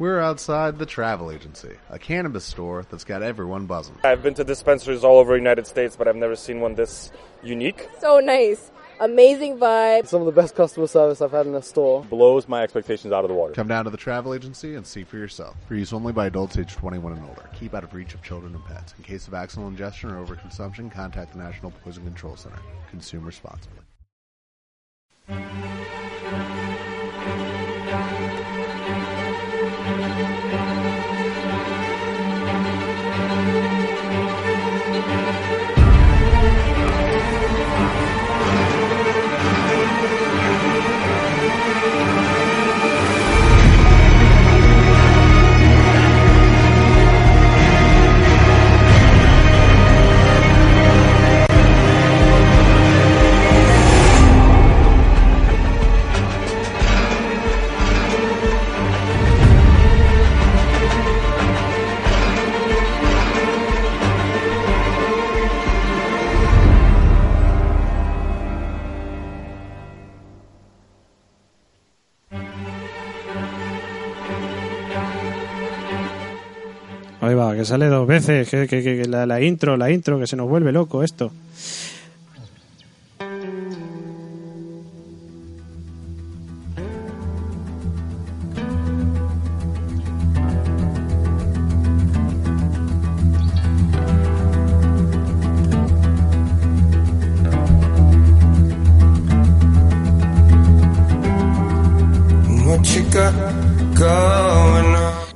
We're outside the travel agency, a cannabis store that's got everyone buzzing. I've been to dispensaries all over the United States, but I've never seen one this unique. So nice. Amazing vibe. Some of the best customer service I've had in a store. Blows my expectations out of the water. Come down to the travel agency and see for yourself. For use only by adults age 21 and older. Keep out of reach of children and pets. In case of accidental ingestion or overconsumption, contact the National Poison Control Center. Consume responsibly. Que sale dos veces, que, la, intro, la intro, que se nos vuelve loco esto.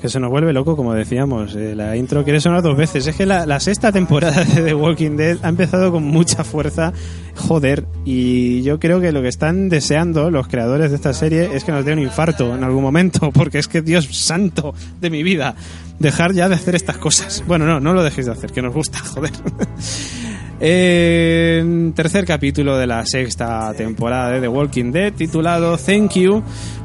Que se nos vuelve loco, como decíamos. eh, la intro quiere sonar dos veces. Es que la, la sexta temporada de The Walking Dead ha empezado con mucha fuerza. Joder. Y yo creo que lo que están deseando los creadores de esta serie es que nos dé un infarto en algún momento. Porque es que, Dios santo de mi vida, dejar ya de hacer estas cosas. Bueno, no, no lo dejéis de hacer, que nos gusta, joder. Eh, tercer capítulo de la sexta temporada de The Walking Dead, titulado Thank You,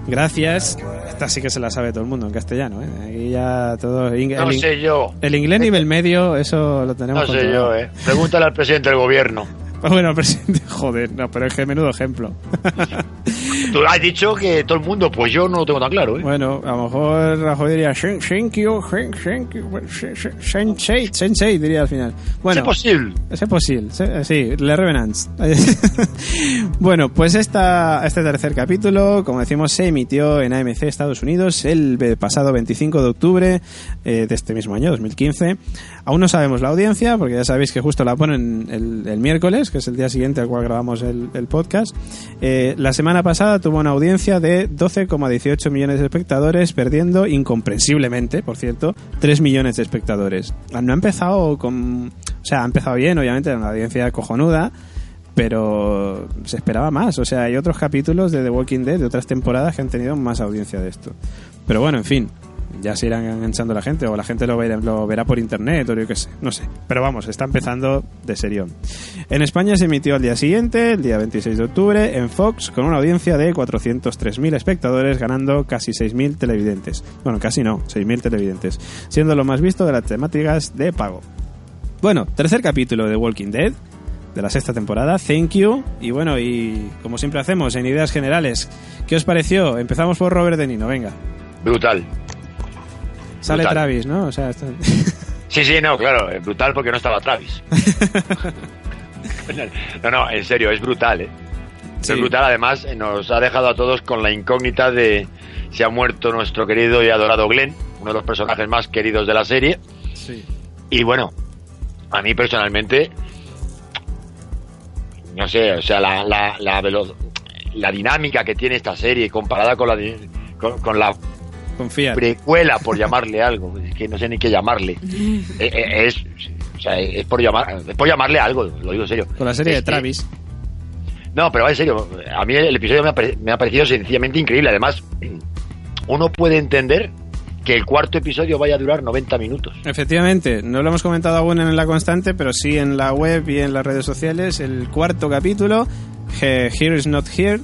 gracias. Esta sí que se la sabe todo el mundo en castellano, ¿eh? Aquí ya todo. el, No sé yo. el inglés nivel medio, eso lo tenemos No sé controlado. yo, eh. Pregúntale al presidente del gobierno. Bueno, presidente, joder, no, pero es que menudo ejemplo. Tú has dicho que todo el mundo, pues yo no lo tengo tan claro, eh. Bueno, a lo mejor Rajoy diría "Shen- thank you, thank- thank you, shen- shen- sensei, sensei, diría al final. Bueno, es posible. Es posible, sí, Le Revenants. bueno, pues esta, este tercer capítulo, como decimos, se emitió en AMC Estados Unidos el pasado 25 de octubre eh, de este mismo año, 2015. Aún no sabemos la audiencia, porque ya sabéis que justo la ponen el, el miércoles, que es el día siguiente al cual grabamos el, podcast. Eh, la semana pasada tuvo una audiencia de 12,18 millones de espectadores, perdiendo incomprensiblemente, por cierto, 3 millones de espectadores. Ah, No ha empezado con... O sea, ha empezado bien, obviamente, una audiencia cojonuda, pero se esperaba más. O sea, hay otros capítulos de The Walking Dead, de otras temporadas, que han tenido más audiencia de esto. Pero bueno, en fin, ya se irán enganchando la gente, o la gente lo verá, lo verá por internet, o yo qué sé, no sé. Pero vamos, está empezando de serión. En España se emitió al día siguiente, el día 26 de octubre, en Fox, con una audiencia de 403.000 espectadores, ganando casi 6.000 televidentes. Bueno, casi no, 6.000 televidentes, siendo lo más visto de las temáticas de pago. Bueno, tercer capítulo de Walking Dead de la sexta temporada, Thank You. Y bueno, y como siempre hacemos en ideas generales, ¿qué os pareció? Empezamos por Robert De Nino, venga. Brutal. Sale Brutal. Travis, ¿no? O sea, está- Sí, sí, no, claro, es brutal porque no estaba Travis. no, no, en serio, es brutal, ¿eh? Sí. Es brutal, además nos ha dejado a todos con la incógnita de si ha muerto nuestro querido y adorado Glenn, uno de los personajes más queridos de la serie. Sí. Y bueno, a mí personalmente, no sé, o sea, la, la, la, la dinámica que tiene esta serie comparada con la, con la Confía. precuela, por llamarle algo, es que no sé ni qué llamarle, Eh, eh, es, o sea, es, por llamar, es por llamarle algo, lo digo en serio. Con la serie de Travis. no, pero en serio, a mí el episodio me ha, me ha parecido sencillamente increíble. Además, uno puede entender que el cuarto episodio vaya a durar 90 minutos. Efectivamente, no lo hemos comentado aún en la constante, pero sí en la web y en las redes sociales. El cuarto capítulo, He- Here is Not Here,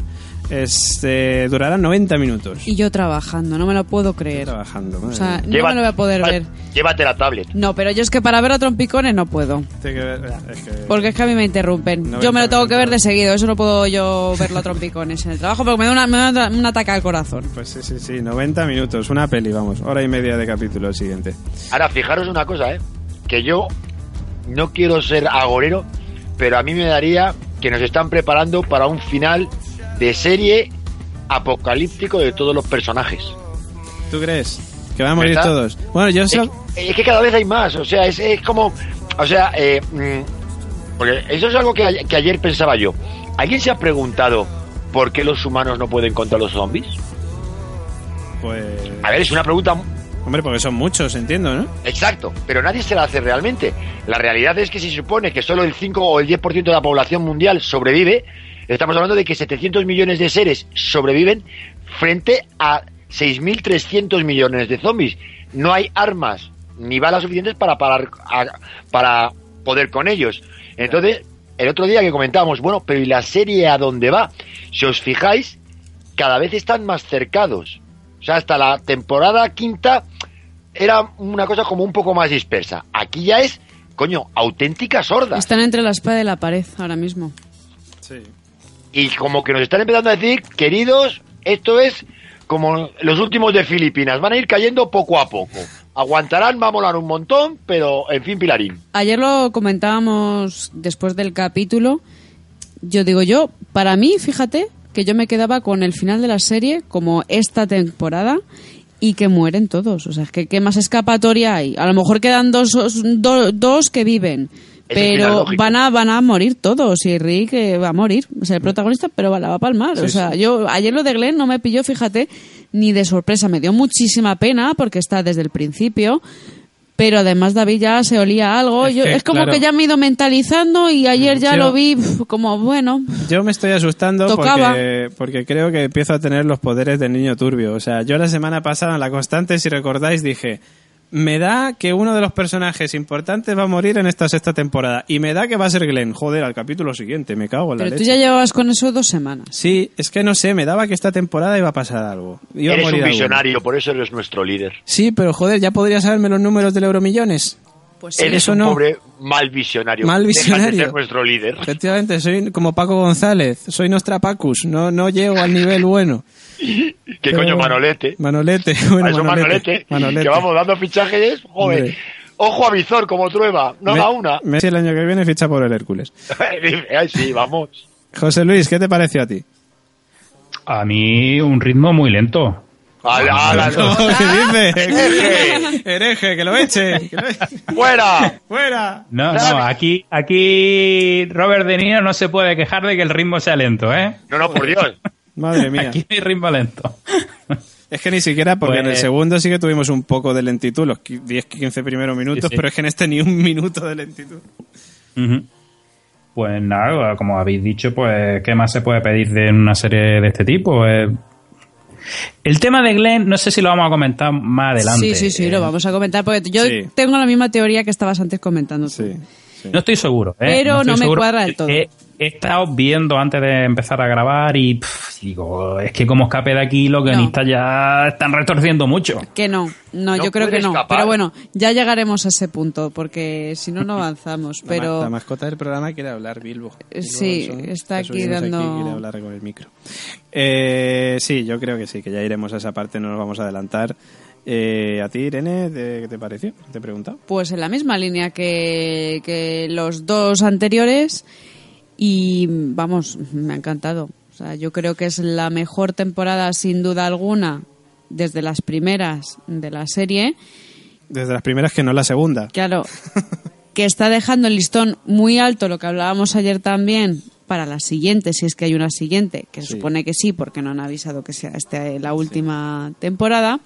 Este, durará 90 minutos. Y yo trabajando, no me lo puedo creer. Trabajando, O madre sea, mía. no me lo voy a poder ver. Llévate la tablet. No, pero yo es que para ver a trompicones no puedo. Tiene que ver- es que- Porque es que a mí me interrumpen. 90 yo me lo tengo que ver de seguido. Eso no puedo yo verlo a trompicones en el trabajo porque me da, una- me da un ataque al corazón. Pues sí, sí, sí, 90 minutos, una peli, vamos, hora y media de capítulo el siguiente. Ahora, fijaros una cosa, ¿eh? Que yo no quiero ser agorero, pero a mí me daría que nos están preparando para un final de serie apocalíptico de todos los personajes. ¿Tú crees? Que van a morir ¿Verdad? todos. Bueno, yo Es, es que cada vez hay más, o sea, es, es como... O sea, eh, mm, porque eso es algo que, a- que ayer pensaba yo. ¿Alguien se ha preguntado por qué los humanos no pueden contra los zombies? Pues... A ver, es una pregunta Hombre, porque son muchos, entiendo, ¿no? Exacto, pero nadie se la hace realmente. La realidad es que si se supone que solo el 5 o el 10% de la población mundial sobrevive, estamos hablando de que 700 millones de seres sobreviven frente a 6.300 millones de zombies. No hay armas ni balas suficientes para, parar, a- para poder con ellos. Entonces, el otro día que comentábamos, bueno, pero ¿y la serie a dónde va? Si os fijáis, cada vez están más cercados. O sea, hasta la temporada quinta era una cosa como un poco más dispersa. Aquí ya es, coño, auténticas hordas. Están entre la espada y la pared ahora mismo. Sí. Y como que nos están empezando a decir, queridos, esto es como los últimos de Filipinas. Van a ir cayendo poco a poco. Aguantarán, va a molar un montón, pero en fin, Pilarín. Ayer lo comentábamos después del capítulo. Yo digo yo, para mí, fíjate que yo me quedaba con el final de la serie como esta temporada y que mueren todos. O sea, que qué más escapatoria hay. A lo mejor quedan dos, do- dos que viven. Pero van a, van a morir todos y Rick eh, va a morir, es el protagonista, pero va, la va a palmar. o sea, yo ayer lo de Glenn no me pilló, fíjate, ni de sorpresa. Me dio muchísima pena porque está desde el principio, pero además David ya se olía algo. Es Yo, que, es como claro. que ya me he ido mentalizando y ayer ya Yo- lo vi como, bueno, Yo me estoy asustando porque, porque creo que empiezo a tener los poderes del niño turbio. O sea, yo la semana pasada en La Constante, si recordáis, dije, me da que uno de los personajes importantes va a morir en esta sexta temporada. Y me da que va a ser Glenn. Joder, al capítulo siguiente, me cago en la pero tú ya llevabas con eso dos semanas. Sí, es que no sé, me daba que esta temporada iba a pasar algo. Iba a Eres morir un alguno. visionario, por eso eres nuestro líder. Sí, pero joder, ya podría saberme los números del Euromillones. Pues Eres eso un no. pobre mal visionario. Mal de visionario. ser nuestro líder. Efectivamente, soy como Paco González, soy Nostrapacus, no, no llego al nivel bueno. ¿Qué Pero coño. Manolete? Manolete, bueno, a eso Manolete, Manolete. que vamos dando fichajes, joder. Hombre. Ojo a Vizor como trueba, no Me- da una. Messi el año que viene ficha por el Hércules. Ay, sí, vamos. José Luis, ¿qué te pareció a ti? A mí un ritmo muy lento. ¡Ala, ala, no! ¿Qué dices? Hereje. Hereje, que lo eche. que lo eche. ¡Fuera! ¡Fuera! No, no, aquí, aquí Robert De Niro no se puede quejar de que el ritmo sea lento, ¿eh? No, no, por Dios. Madre mía. Aquí hay ritmo lento. Es que ni siquiera, porque en el Pues- segundo sí que tuvimos un poco de lentitud, los 10-15 primeros minutos, Sí, sí. pero es que en este ni un minuto de lentitud. Pues nada, como habéis dicho, pues ¿qué más se puede pedir de una serie de este tipo? Eh, el tema de Glenn, no sé si lo vamos a comentar más adelante. Sí, sí, sí, Eh, lo vamos a comentar porque yo Sí. tengo la misma teoría que estabas antes comentando. tú. Sí. Sí. No estoy seguro, ¿eh? Pero no me seguro. cuadra del todo. He, he estado viendo antes de empezar a grabar y pff, digo, es que como escape de aquí los No. guionistas ya están retorciendo mucho. Que no, no, No yo creo que no. escapar. Pero bueno, ya llegaremos a ese punto porque si no, no avanzamos. La ma- La, Pero mascota del programa quiere hablar, Bilbo. Bilbo Sí, Bolsón está aquí dando- quiere hablar con el micro. Eh, sí, yo creo que sí, que ya iremos a esa parte, no nos vamos a adelantar. Eh, ¿A ti, Irene, te- qué te pareció? Te he preguntado. pues en la misma línea que, que los dos anteriores y vamos, me ha encantado. O sea, yo creo que es la mejor temporada sin duda alguna desde las primeras de la serie. Desde las primeras que no la segunda. Claro, que está dejando el listón muy alto, lo que hablábamos ayer también, para la siguiente, si es que hay una siguiente, que se Sí. supone que sí, porque no han avisado que sea esta la última temporada.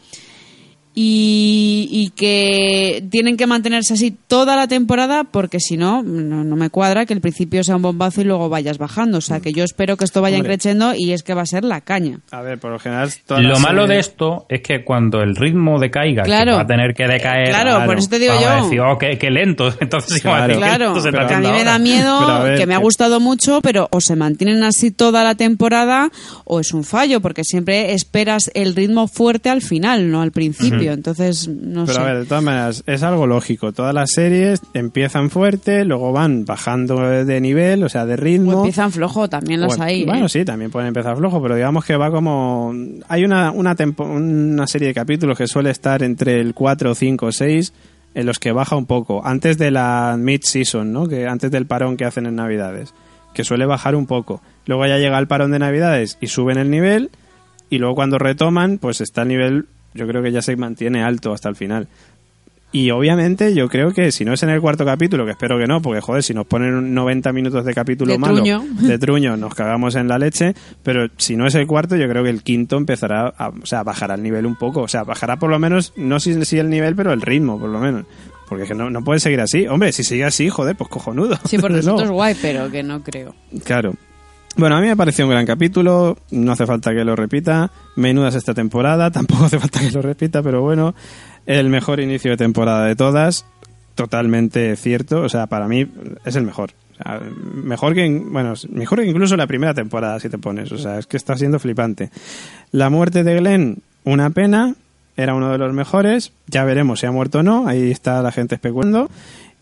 Y, y que tienen que mantenerse así toda la temporada porque si no, no, no me cuadra que el principio sea un bombazo y luego vayas bajando. O sea, que yo espero que esto vaya creciendo y es que va a ser la caña. A ver, por lo general... Lo malo de esto es que cuando el ritmo decaiga, que Claro. va a tener que decaer. Claro, por eso te digo yo. decir, oh, qué, qué lento. Entonces, Claro, lento se porque a mí me da miedo, ver, que me ha que- gustado mucho, pero o se mantienen así toda la temporada o es un fallo, porque siempre esperas el ritmo fuerte al final, no al principio. Entonces, no Pero sé. a ver, de todas maneras, es algo lógico. Todas las series empiezan fuerte, luego van bajando de nivel, o sea, de o ritmo. empiezan flojo, también las hay. ¿eh? Bueno, sí, también pueden empezar flojo, pero digamos que va como... Hay una, una, tempo- una serie de capítulos que suele estar entre el 4, 5, 6, en los que baja un poco. Antes de la mid-season, ¿no? Que antes del parón que hacen en Navidades. Que suele bajar un poco. Luego ya llega el parón de Navidades y suben el nivel. Y luego cuando retoman, pues está el nivel, yo creo que ya se mantiene alto hasta el final. Y obviamente yo creo que si no es en el cuarto capítulo, que espero que no, porque joder, si nos ponen 90 minutos de capítulo De malo, truño. de truño, nos cagamos en la leche, pero si no es el cuarto, yo creo que el quinto empezará, a, o sea, bajará el nivel un poco, o sea, bajará por lo menos, no si, si el nivel, pero el ritmo, por lo menos. Porque es que no, no puede seguir así. Hombre, si sigue así, joder, pues cojonudo. Sí, por nosotros guay, pero que no creo. Claro. Bueno, a mí me pareció un gran capítulo, no hace falta que lo repita, menudas esta temporada, tampoco hace falta que lo repita, pero bueno, el mejor inicio de temporada de todas, totalmente cierto, o sea, para mí es el mejor. Mejor que, bueno, mejor incluso la primera temporada, si te pones, o sea, es que está siendo flipante. La muerte de Glenn, una pena, era uno de los mejores, ya veremos si ha muerto o no, ahí está la gente especulando.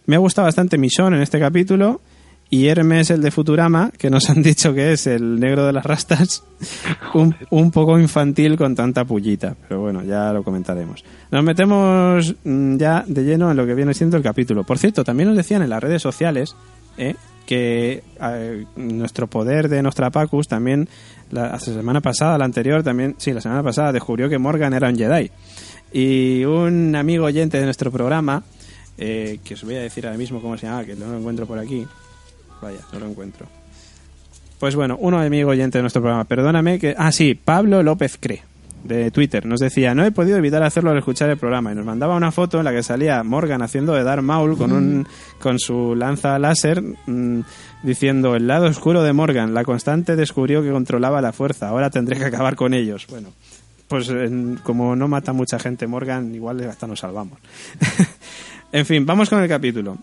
Me ha gustado bastante Michonne en este capítulo y Hermes, el de Futurama, que nos han dicho que es el negro de las rastas, un, un poco infantil con tanta pullita, pero bueno, ya lo comentaremos. Nos metemos mm, ya de lleno en lo que viene siendo el capítulo. Por cierto, también nos decían en las redes sociales ¿eh? que eh, nuestro poder de Nostrapacus también, la, la semana pasada, la anterior también, sí, la semana pasada descubrió que Morgan era un Jedi. Y un amigo oyente de nuestro programa, eh, que os voy a decir ahora mismo cómo se llama, que no lo encuentro por aquí. Vaya, no lo encuentro. Pues bueno, un amigo oyente de nuestro programa, perdóname que... Ah, sí, Pablo López Cre, de Twitter, nos decía, no he podido evitar hacerlo al escuchar el programa, y nos mandaba una foto en la que salía Morgan haciendo de Darth Maul con, un, con su lanza láser, mm, diciendo, el lado oscuro de Morgan, la constante descubrió que controlaba la fuerza, ahora tendré que acabar con ellos. Bueno, pues en- como no mata mucha gente Morgan, igual hasta nos salvamos. en fin, vamos con el capítulo.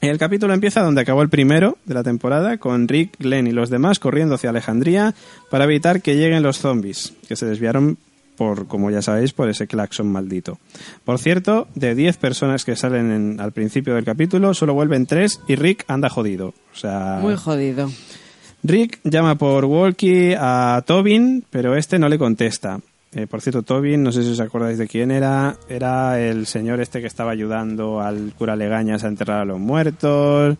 El capítulo empieza donde acabó el primero de la temporada, con Rick, Glenn y los demás corriendo hacia Alejandría para evitar que lleguen los zombies, que se desviaron por, como ya sabéis, por ese claxon maldito. Por cierto, de 10 personas que salen en- al principio del capítulo, solo vuelven 3 y Rick anda jodido. O sea, Muy jodido. Rick llama por walkie a Tobin, pero este no le contesta. Eh, por cierto, Tobin, no sé si os acordáis de quién era, era el señor este que estaba ayudando al cura Legañas a enterrar a los muertos.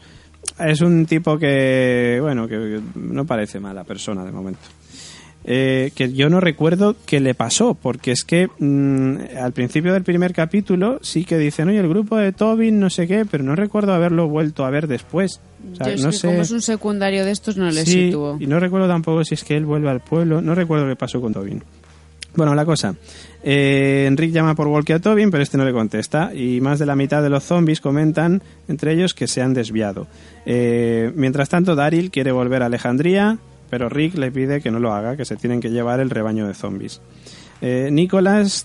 Es un tipo que, bueno, que no parece mala persona de momento. Eh, que yo no recuerdo qué le pasó, porque es que mm, al principio del primer capítulo sí que dicen, oye, el grupo de Tobin, no sé qué, pero no recuerdo haberlo vuelto a ver después. O sea, Yo es no que sé. como es un secundario de estos no le Sí, y no recuerdo tampoco si es que él vuelve al pueblo. No recuerdo qué pasó con Tobin. Bueno, la cosa. Eh, llama por walkie a Tobin, pero este no le contesta. Y más de la mitad de los zombies comentan, entre ellos, que se han desviado. Eh, mientras tanto, Daryl quiere volver a Alejandría, pero Rick le pide que no lo haga, que se tienen que llevar el rebaño de zombies. Eh,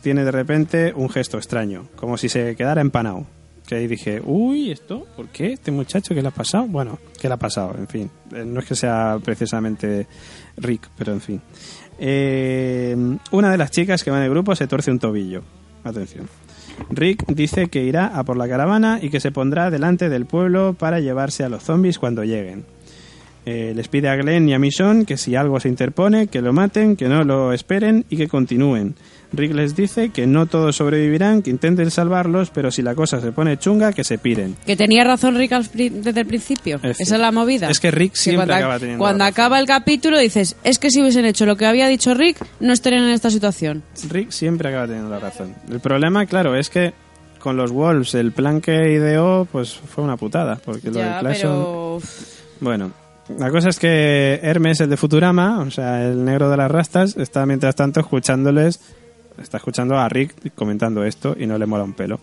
tiene de repente un gesto extraño, como si se quedara empanado. Que ahí dije, uy, ¿esto? ¿Por qué? ¿Este muchacho qué le ha pasado? Bueno, ¿qué le ha pasado? En fin, eh, no es que sea precisamente Rick, pero en fin. Eh, una de las chicas que va en el grupo se torce un tobillo. Atención. Rick dice que irá a por la caravana y que se pondrá delante del pueblo para llevarse a los zombies cuando lleguen. Eh, les pide a Glenn y a Mission que si algo se interpone, que lo maten, que no lo esperen y que continúen. Rick les dice que no todos sobrevivirán, que intenten salvarlos, pero si la cosa se pone chunga, que se piren. Que tenía razón Rick desde el principio. Es Esa es la movida. Es que Rick siempre cuando, acaba teniendo Cuando razón. acaba el capítulo dices, es que si hubiesen hecho lo que había dicho Rick, no estarían en esta situación. Rick siempre acaba teniendo la razón. El problema, claro, es que con los Wolves el plan que ideó pues fue una putada, porque lo del Ya, Clash pero... Bueno, la cosa es que Hermes, el de Futurama, o sea, el negro de las rastas, está mientras tanto escuchándoles está escuchando a Rick comentando esto y no le mola un pelo.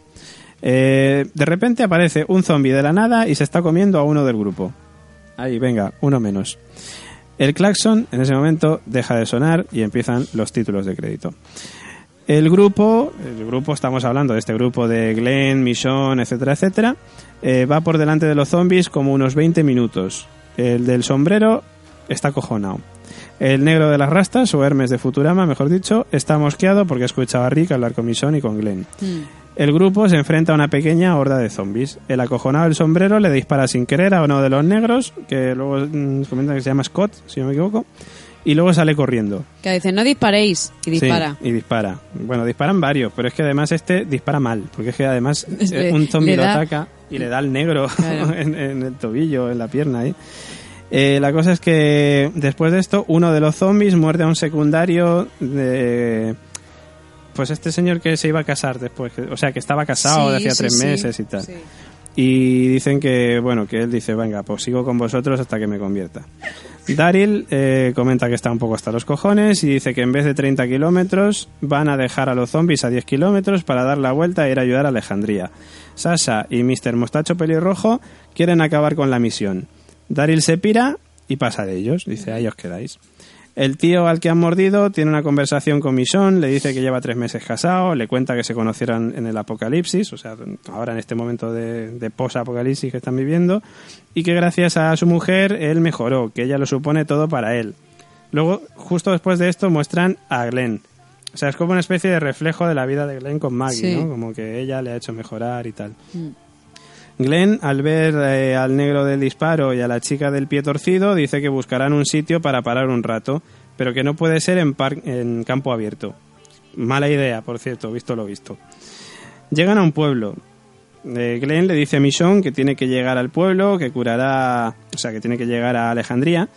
Eh, de repente aparece un zombie de la nada y se está comiendo a uno del grupo. Ahí, venga, uno menos. El claxon en ese momento deja de sonar y empiezan los títulos de crédito. El grupo, el grupo, estamos hablando de este grupo de Glenn, Michonne, etcétera, etcétera, eh, va por delante de los zombies como unos 20 minutos. El del sombrero está cojonado. El negro de las rastas, o Hermes de Futurama, mejor dicho, está mosqueado porque ha escuchado a Rick hablar con Michonne y con Glenn. El grupo se enfrenta a una pequeña horda de zombies. El acojonado del sombrero le dispara sin querer a uno de los negros, que luego mm, comentan que se llama Scott, si no me equivoco, y luego sale corriendo. Que dicen, no disparéis. Y dispara. Sí, y dispara. Bueno, disparan varios, pero es que además este dispara mal, porque es que además eh, un zombie lo ataca y le da al negro Claro. en, en el tobillo, en la pierna ahí. Eh, la cosa es que después de esto, uno de los zombies muerde a un secundario de... Pues este señor que se iba a casar después, o sea, que estaba casado de hacía sí, tres sí. meses y tal. Y dicen que, bueno, que él dice, venga, pues sigo con vosotros hasta que me convierta. Daryl eh, comenta que está un poco hasta los cojones y dice que en vez de 30 kilómetros van a dejar a los zombies a 10 kilómetros para dar la vuelta e ir a ayudar a Alejandría. Sasha y Mr. Mostacho Pelirrojo quieren acabar con la misión. Daryl se pira y pasa de ellos. Dice, ahí os quedáis. El tío al que han mordido tiene una conversación con Michonne, le dice que lleva tres meses casado, le cuenta que se conocieron en el apocalipsis, o sea, ahora en este momento de, de post-apocalipsis que están viviendo, y que gracias a su mujer él mejoró, que ella lo supone todo para él. Luego, justo después de esto, muestran a Glenn. O sea, es como una especie de reflejo de la vida de Glenn con Maggie, Sí. ¿no? Como que ella le ha hecho mejorar y tal. Glenn, al ver eh, al negro del disparo y a la chica del pie torcido, dice que buscarán un sitio para parar un rato, pero que no puede ser en, par- en campo abierto. Mala idea, por cierto, visto lo visto. Llegan a un pueblo. Eh, Glenn le dice a Michonne que tiene que llegar al pueblo, que curará, o sea, que tiene que llegar a Alejandría,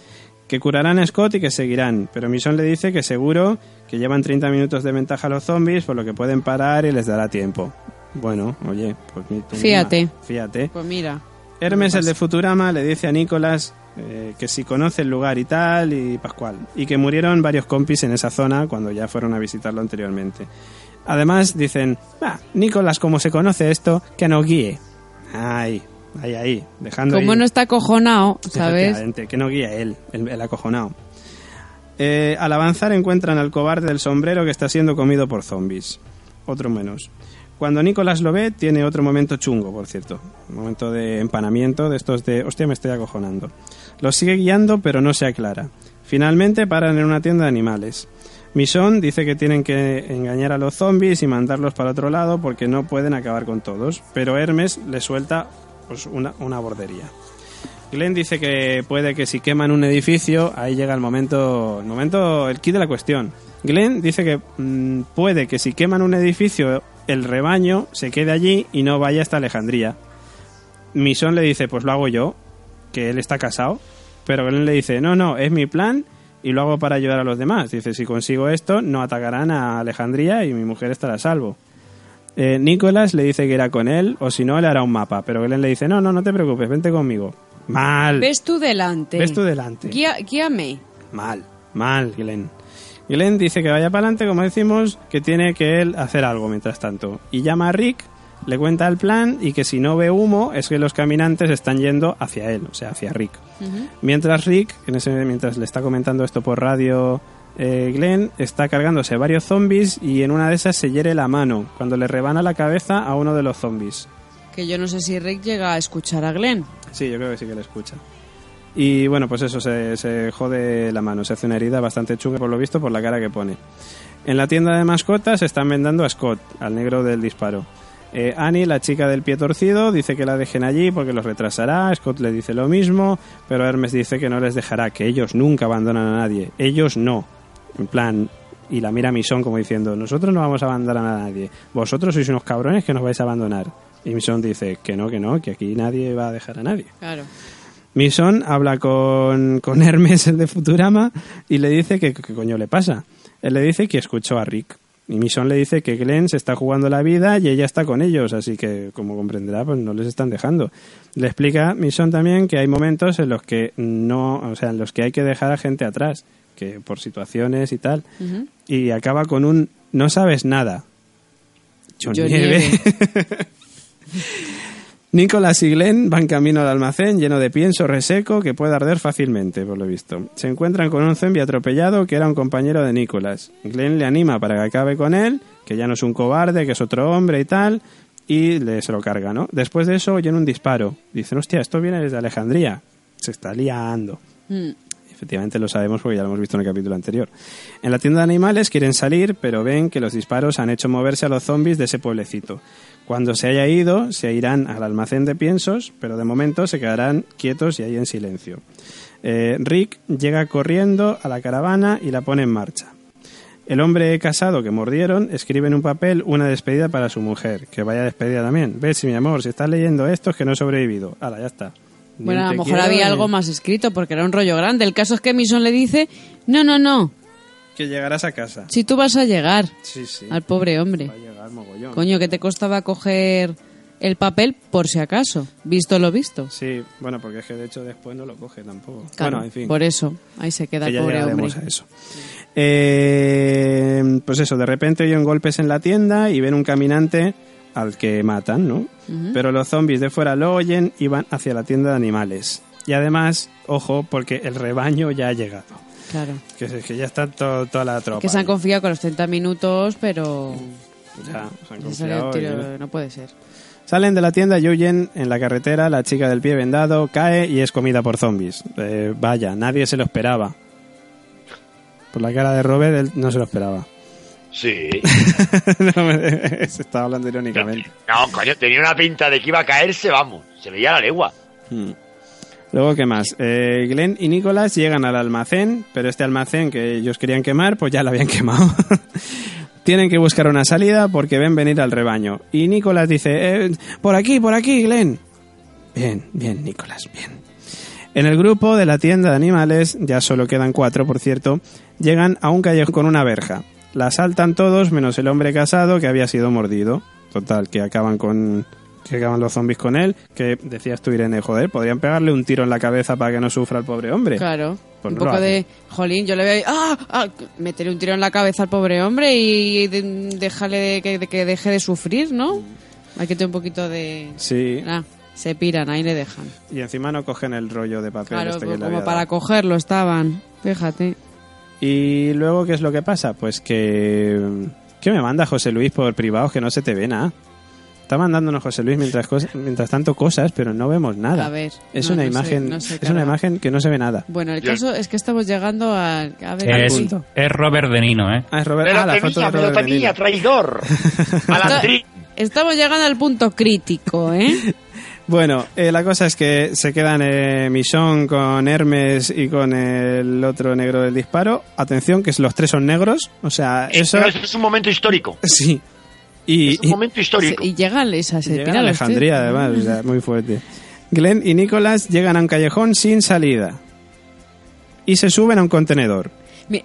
que curarán a Scott y que seguirán. Pero Michonne le dice que seguro que llevan 30 minutos de ventaja a los zombies, por lo que pueden parar y les dará tiempo. Bueno, oye, pues Fíjate. misma, Fíjate. Pues mira. Hermes, el de Futurama, le dice a Nicolás eh, que si conoce el lugar y tal, y Pascual. Y que murieron varios compis en esa zona cuando ya fueron a visitarlo anteriormente. Además, dicen, ah, Nicolás, como se conoce esto, que nos guíe. Ahí, ahí, ahí, dejando Como ahí- no está acojonado, ¿sabes? Que no guía él, el, el acojonado. Eh, al avanzar encuentran al cobarde del sombrero que está siendo comido por zombies. Otro menos. Cuando Nicolás lo ve, tiene otro momento chungo, por cierto. Un momento de empanamiento, de estos de, hostia, me estoy acojonando. Los sigue guiando, pero no se aclara. Finalmente paran en una tienda de animales. Michonne dice que tienen que engañar a los zombies y mandarlos para otro lado porque no pueden acabar con todos. Pero Hermes le suelta pues, una, una bordería. Glenn dice que puede que si queman un edificio, ahí llega el momento, el momento, el kit de la cuestión. Glenn dice que mm, puede que si queman un edificio, el rebaño se quede allí y no vaya hasta Alejandría. Misón le dice, pues lo hago yo, que él está casado. Pero Glenn le dice, no, no, es mi plan y lo hago para ayudar a los demás. Dice, si consigo esto, no atacarán a Alejandría y mi mujer estará a salvo. Eh, Nicolás le dice que irá con él, o si no, le hará un mapa. Pero Glenn le dice, no, no, no te preocupes, vente conmigo. Mal. Ves tú delante. Ves tú delante. Guía- guíame. Mal, mal, Glenn. Glenn dice que vaya para adelante, como decimos, que tiene que él hacer algo mientras tanto. Y llama a Rick, le cuenta el plan y que si no ve humo es que los caminantes están yendo hacia él, o sea, hacia Rick. Mientras Rick, en ese, mientras le está comentando esto por radio, eh, Glenn está cargándose varios zombies y en una de esas se hiere la mano cuando le rebana la cabeza a uno de los zombies. Que yo no sé si Rick llega a escuchar a Glenn. Sí, yo creo que sí que le escucha. Y bueno, pues eso, se, se jode la mano, se hace una herida bastante chunga por lo visto por la cara que pone. En la tienda de mascotas están vendando a Scott, al negro del disparo. Eh, Annie, la chica del pie torcido, dice que la dejen allí porque los retrasará. Scott le dice lo mismo, pero Hermes dice que no les dejará, que ellos nunca abandonan a nadie. Ellos no. En plan, y la mira a como diciendo, nosotros no vamos a abandonar a nadie. Vosotros sois unos cabrones que nos vais a abandonar. Y Misón dice que no, que no, que aquí nadie va a dejar a nadie. Claro. Mison habla con, con Hermes, el de Futurama, y le dice que qué coño le pasa. Él le dice que escuchó a Rick. Y Mison le dice que Glenn se está jugando la vida y ella está con ellos, así que, como comprenderá, pues no les están dejando. Le explica Mison también que hay momentos en los que no, o sea, en los que hay que dejar a gente atrás, que por situaciones y tal. Y acaba con un no sabes nada. John, John Nieve. Nieve. Nicolás y Glenn van camino al almacén lleno de pienso reseco que puede arder fácilmente, por lo visto. Se encuentran con un zombie atropellado que era un compañero de Nicolás. Glenn le anima para que acabe con él, que ya no es un cobarde, que es otro hombre y tal, y le se lo carga, ¿no? Después de eso oyen un disparo. Dicen, hostia, esto viene desde Alejandría. Se está liando. Mm. Efectivamente lo sabemos porque ya lo hemos visto en el capítulo anterior. En la tienda de animales quieren salir, pero ven que los disparos han hecho moverse a los zombies de ese pueblecito. Cuando se haya ido, se irán al almacén de piensos, pero de momento se quedarán quietos y ahí en silencio. Eh, Rick llega corriendo a la caravana y la pone en marcha. El hombre casado que mordieron escribe en un papel una despedida para su mujer, que vaya despedida también. Ves, mi amor, si estás leyendo esto es que no he sobrevivido. Hala, ya está. Bueno, a lo mejor quiero había algo más escrito porque era un rollo grande. El caso es que Mison le dice, no, no, no, Que llegarás a casa. si tú vas a llegar Sí, sí. al pobre hombre. Va a llegar mogollón. Coño, que te costaba coger el papel por si acaso, visto lo visto. Sí, bueno, porque es que de hecho después no lo coge tampoco. Claro, bueno, en fin. por eso, ahí se queda que el pobre hombre. a eso. Eh, pues eso, de repente oyen golpes en la tienda y ven un caminante al que matan, ¿no? Pero los zombies de fuera lo oyen y van hacia la tienda de animales. Y además, ojo, porque el rebaño ya ha llegado. Claro. Que, ya está to- toda la tropa. Que se han confiado con los 30 minutos, pero Ya, se han confiado tiro, no puede ser. Salen de la tienda y huyen en la carretera. La chica del pie vendado cae y es comida por zombies. Eh, vaya, nadie se lo esperaba. Por la cara de Robert, él no se lo esperaba. Sí. No, me- se estaba hablando irónicamente. No, coño, tenía una pinta de que iba a caerse, vamos. Se veía la legua. Hmm. Luego, ¿qué más? Eh, Glenn y Nicholas llegan al almacén, pero este almacén que ellos querían quemar, pues ya lo habían quemado. Tienen que buscar una salida porque ven venir al rebaño. Y Nicholas dice, "Eh, por aquí, por aquí, Glenn. Bien, bien, Nicholas, bien. En el grupo de la tienda de animales, ya solo quedan cuatro, por cierto, llegan a un callejón con una verja. La saltan todos menos el hombre casado que había sido mordido. Total, que acaban con que acaban los zombies con él, que decías tú Irene, joder, podrían pegarle un tiro en la cabeza para que no sufra el pobre hombre. Claro. Pues un no poco de, jolín, yo le veo ahí, ¡ah! ah, meterle un tiro en la cabeza al pobre hombre y de- dejarle de, que, de que deje de sufrir, ¿no? Hay que tener un poquito de... Sí, Ah, se piran, ahí le dejan. y encima no cogen el rollo de papel Claro, este que como para cogerlo estaban, fíjate. Y luego, ¿qué es lo que pasa? Pues que... ¿Qué me manda José Luis por privado? Que no se te ve nada. Está mandándonos José Luis mientras, mientras tanto cosas, pero no vemos nada. A ver, Es no, una no sé, imagen, no sé, es una imagen que no se ve nada. Bueno, el caso es que estamos llegando a... a ver, Es, punto. es Robert De Nino, ¿eh? Ah, es Robert. Ah, la foto de Robert De traidor. Estamos llegando al punto crítico, ¿eh? Bueno, eh, la cosa es que se quedan eh, Michonne con Hermes y con el otro negro del disparo. Atención, que los tres son negros. O sea, eso... Pero es un momento histórico. Sí. Y, Es un momento histórico. Y piran a Alejandría, además, o sea, muy fuerte. Glenn y Nicholas llegan a un callejón sin salida. Y se suben a un contenedor. Mi-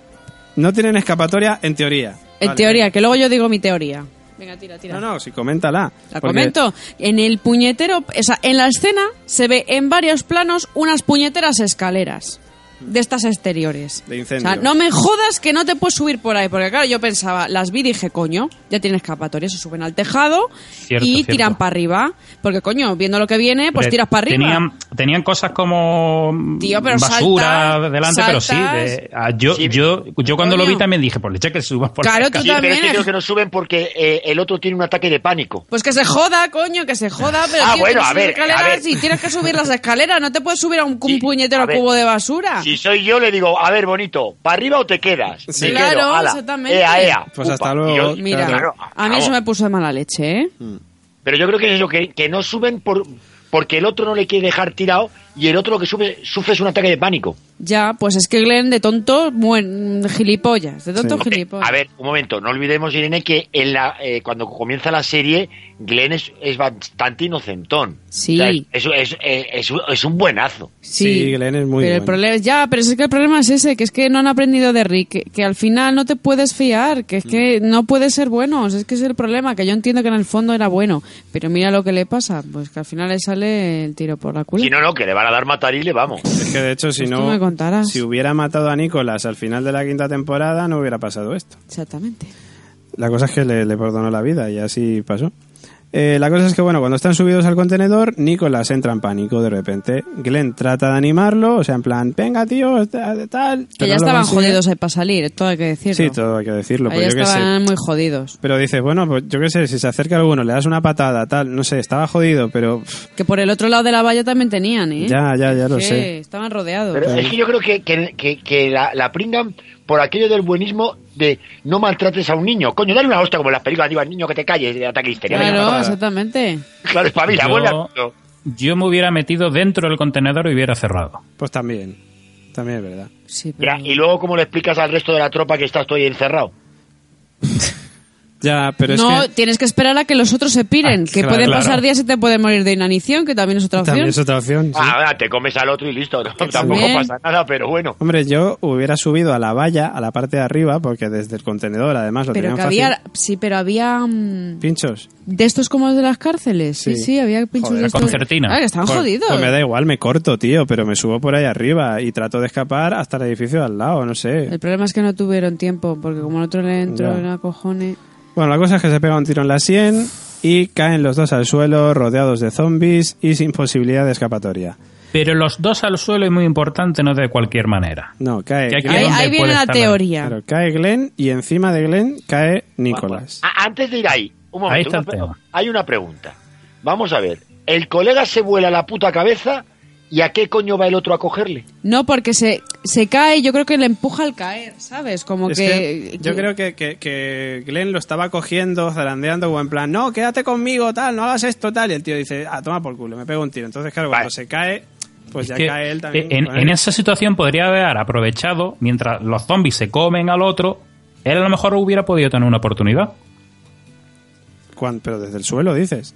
No tienen escapatoria en teoría. En Vale. teoría, que luego yo digo mi teoría. Venga, tira, tira. No, no, sí, coméntala. La Porque- comento. En el puñetero, o sea, en la escena se ve en varios planos unas puñeteras escaleras de estas exteriores. De O sea, no me jodas que no te puedes subir por ahí, porque claro, yo pensaba, las vi y dije, coño, ya tienen escapatoria, se suben al tejado Cierto, y cierto. tiran para arriba, porque coño, viendo lo que viene, pues tiras para arriba. Tenían, tenían cosas como Tío, pero basura saltas, delante, pero sí. de- ah, yo, Sí. yo, yo cuando lo vi también dije, por leche que suban por Claro, la tú Sí, escalera. pero es que también. creo que no suben porque eh, el otro tiene un ataque de pánico. Pues que se joda, coño, que se joda, pero Ah, tío, bueno, tienes a ver, escaleras a ver. y tienes que subir las escaleras, no te puedes subir a un, un Sí, puñetero a cubo de basura. Si soy yo, le digo, a ver, bonito, ¿para arriba o te quedas? Sí. Me Claro, quedo, ala, exactamente. Ea, ea, Pues hasta luego, yo- Mira, Claro. a mí eso me puso de mala leche, ¿eh? Pero yo creo que es eso, que, que no suben por porque el otro no le quiere dejar tirado y el otro lo que sube, sufre es un ataque de pánico. Ya, pues es que Glenn de tonto, buen gilipollas, de tonto Sí. gilipollas. A ver, un momento, no olvidemos, Irene, que en la, eh, cuando comienza la serie, Glenn es, es bastante inocentón. Sí. O sea, es, es, es- es un- es un buenazo. Sí, Glenn es muy pero el bueno. problema ya, pero es que el problema es ese, que es que no han aprendido de Rick, que, que al final no te puedes fiar, que es que no puedes ser buenos, es que es el problema, que yo entiendo que en el fondo era bueno, pero mira lo que le pasa, pues que al final le sale el tiro por la culata. Si no, no, que le van a dar matar y le vamos. Es que de hecho, si Pues no, si hubiera matado a Nicolás al final de la quinta temporada, no hubiera pasado esto. Exactamente. La cosa es que le, le perdonó la vida y así pasó. Eh, la cosa es que, bueno, cuando están subidos al contenedor, Nicolás entra en pánico de repente. Glenn trata de animarlo, o sea, en plan, venga, tío, tal. tal, Que ya no estaban jodidos ahí para salir, todo hay que decirlo. Sí, todo hay que decirlo. Pues yo qué sé. estaban muy jodidos. Pero dices, bueno, pues yo qué sé, si se acerca alguno, le das una patada, tal, no sé, estaba jodido, pero Que por el otro lado de la valla también tenían, ¿eh? ya, ya, ya lo sé. Estaban rodeados. Pero es que yo creo que, que, que- que la, la pringan por aquello del buenismo de no maltrates a un niño. Coño, dale una hostia como en las películas, digo al niño que te calles de ataque histeria. Venga, Claro, va. exactamente. claro, espabila, Yo- al mundo. Yo me hubiera metido dentro del contenedor y hubiera cerrado. Pues también, también es verdad. Sí, pero... Ya, y luego, ¿cómo le explicas al resto de la tropa que estás tú ahí encerrado? Ya, pero es no, que tienes que esperar a que los otros se piren. Ah, que claro, pueden claro. pasar días y te pueden morir de inanición, que también es otra opción. también es otra opción. sí. Ah, te comes al otro y listo. ¿no? Tampoco también. pasa nada, pero bueno. Hombre, yo hubiera subido a la valla, a la parte de arriba, porque desde el contenedor además lo pero tenían que fácil. había... Sí, pero había... mm, Pinchos. De estos como los de las cárceles. Sí, Sí. sí, había pinchos Joder, de estos. concertina. Ah, que estaban Pues- jodidos. Pues me da igual, me corto, tío, pero me subo por ahí arriba y trato de escapar hasta el edificio de al lado, no sé. El problema es que no tuvieron tiempo, porque como el otro le entró en la cojones... Bueno, la cosa es que se pega un tiro en la sien y caen los dos al suelo, rodeados de zombies y sin posibilidad de escapatoria. Pero los dos al suelo es muy importante, no de cualquier manera. No, cae, Ahí, ahí viene la teoría. claro, cae Glenn y encima de Glenn cae Nicolás. A- antes de ir ahí, un momento. Ahí está una el tema. hay una pregunta. Vamos a ver. El colega se vuela la puta cabeza y ¿a qué coño va el otro a cogerle? No, porque se, se cae, yo creo que le empuja al caer, ¿sabes? Como Es que... que yo creo que, que, que Glenn lo estaba cogiendo, zarandeando, o en plan, no, quédate conmigo, tal, no hagas esto, tal. Y el tío dice, ah, toma por culo, me pego un tiro. Entonces, claro, cuando Vale. se cae, pues Es ya que cae él también. En, esa situación podría haber aprovechado, mientras los zombies se comen al otro, él a lo mejor hubiera podido tener una oportunidad. Cuan- Pero desde el suelo, dices.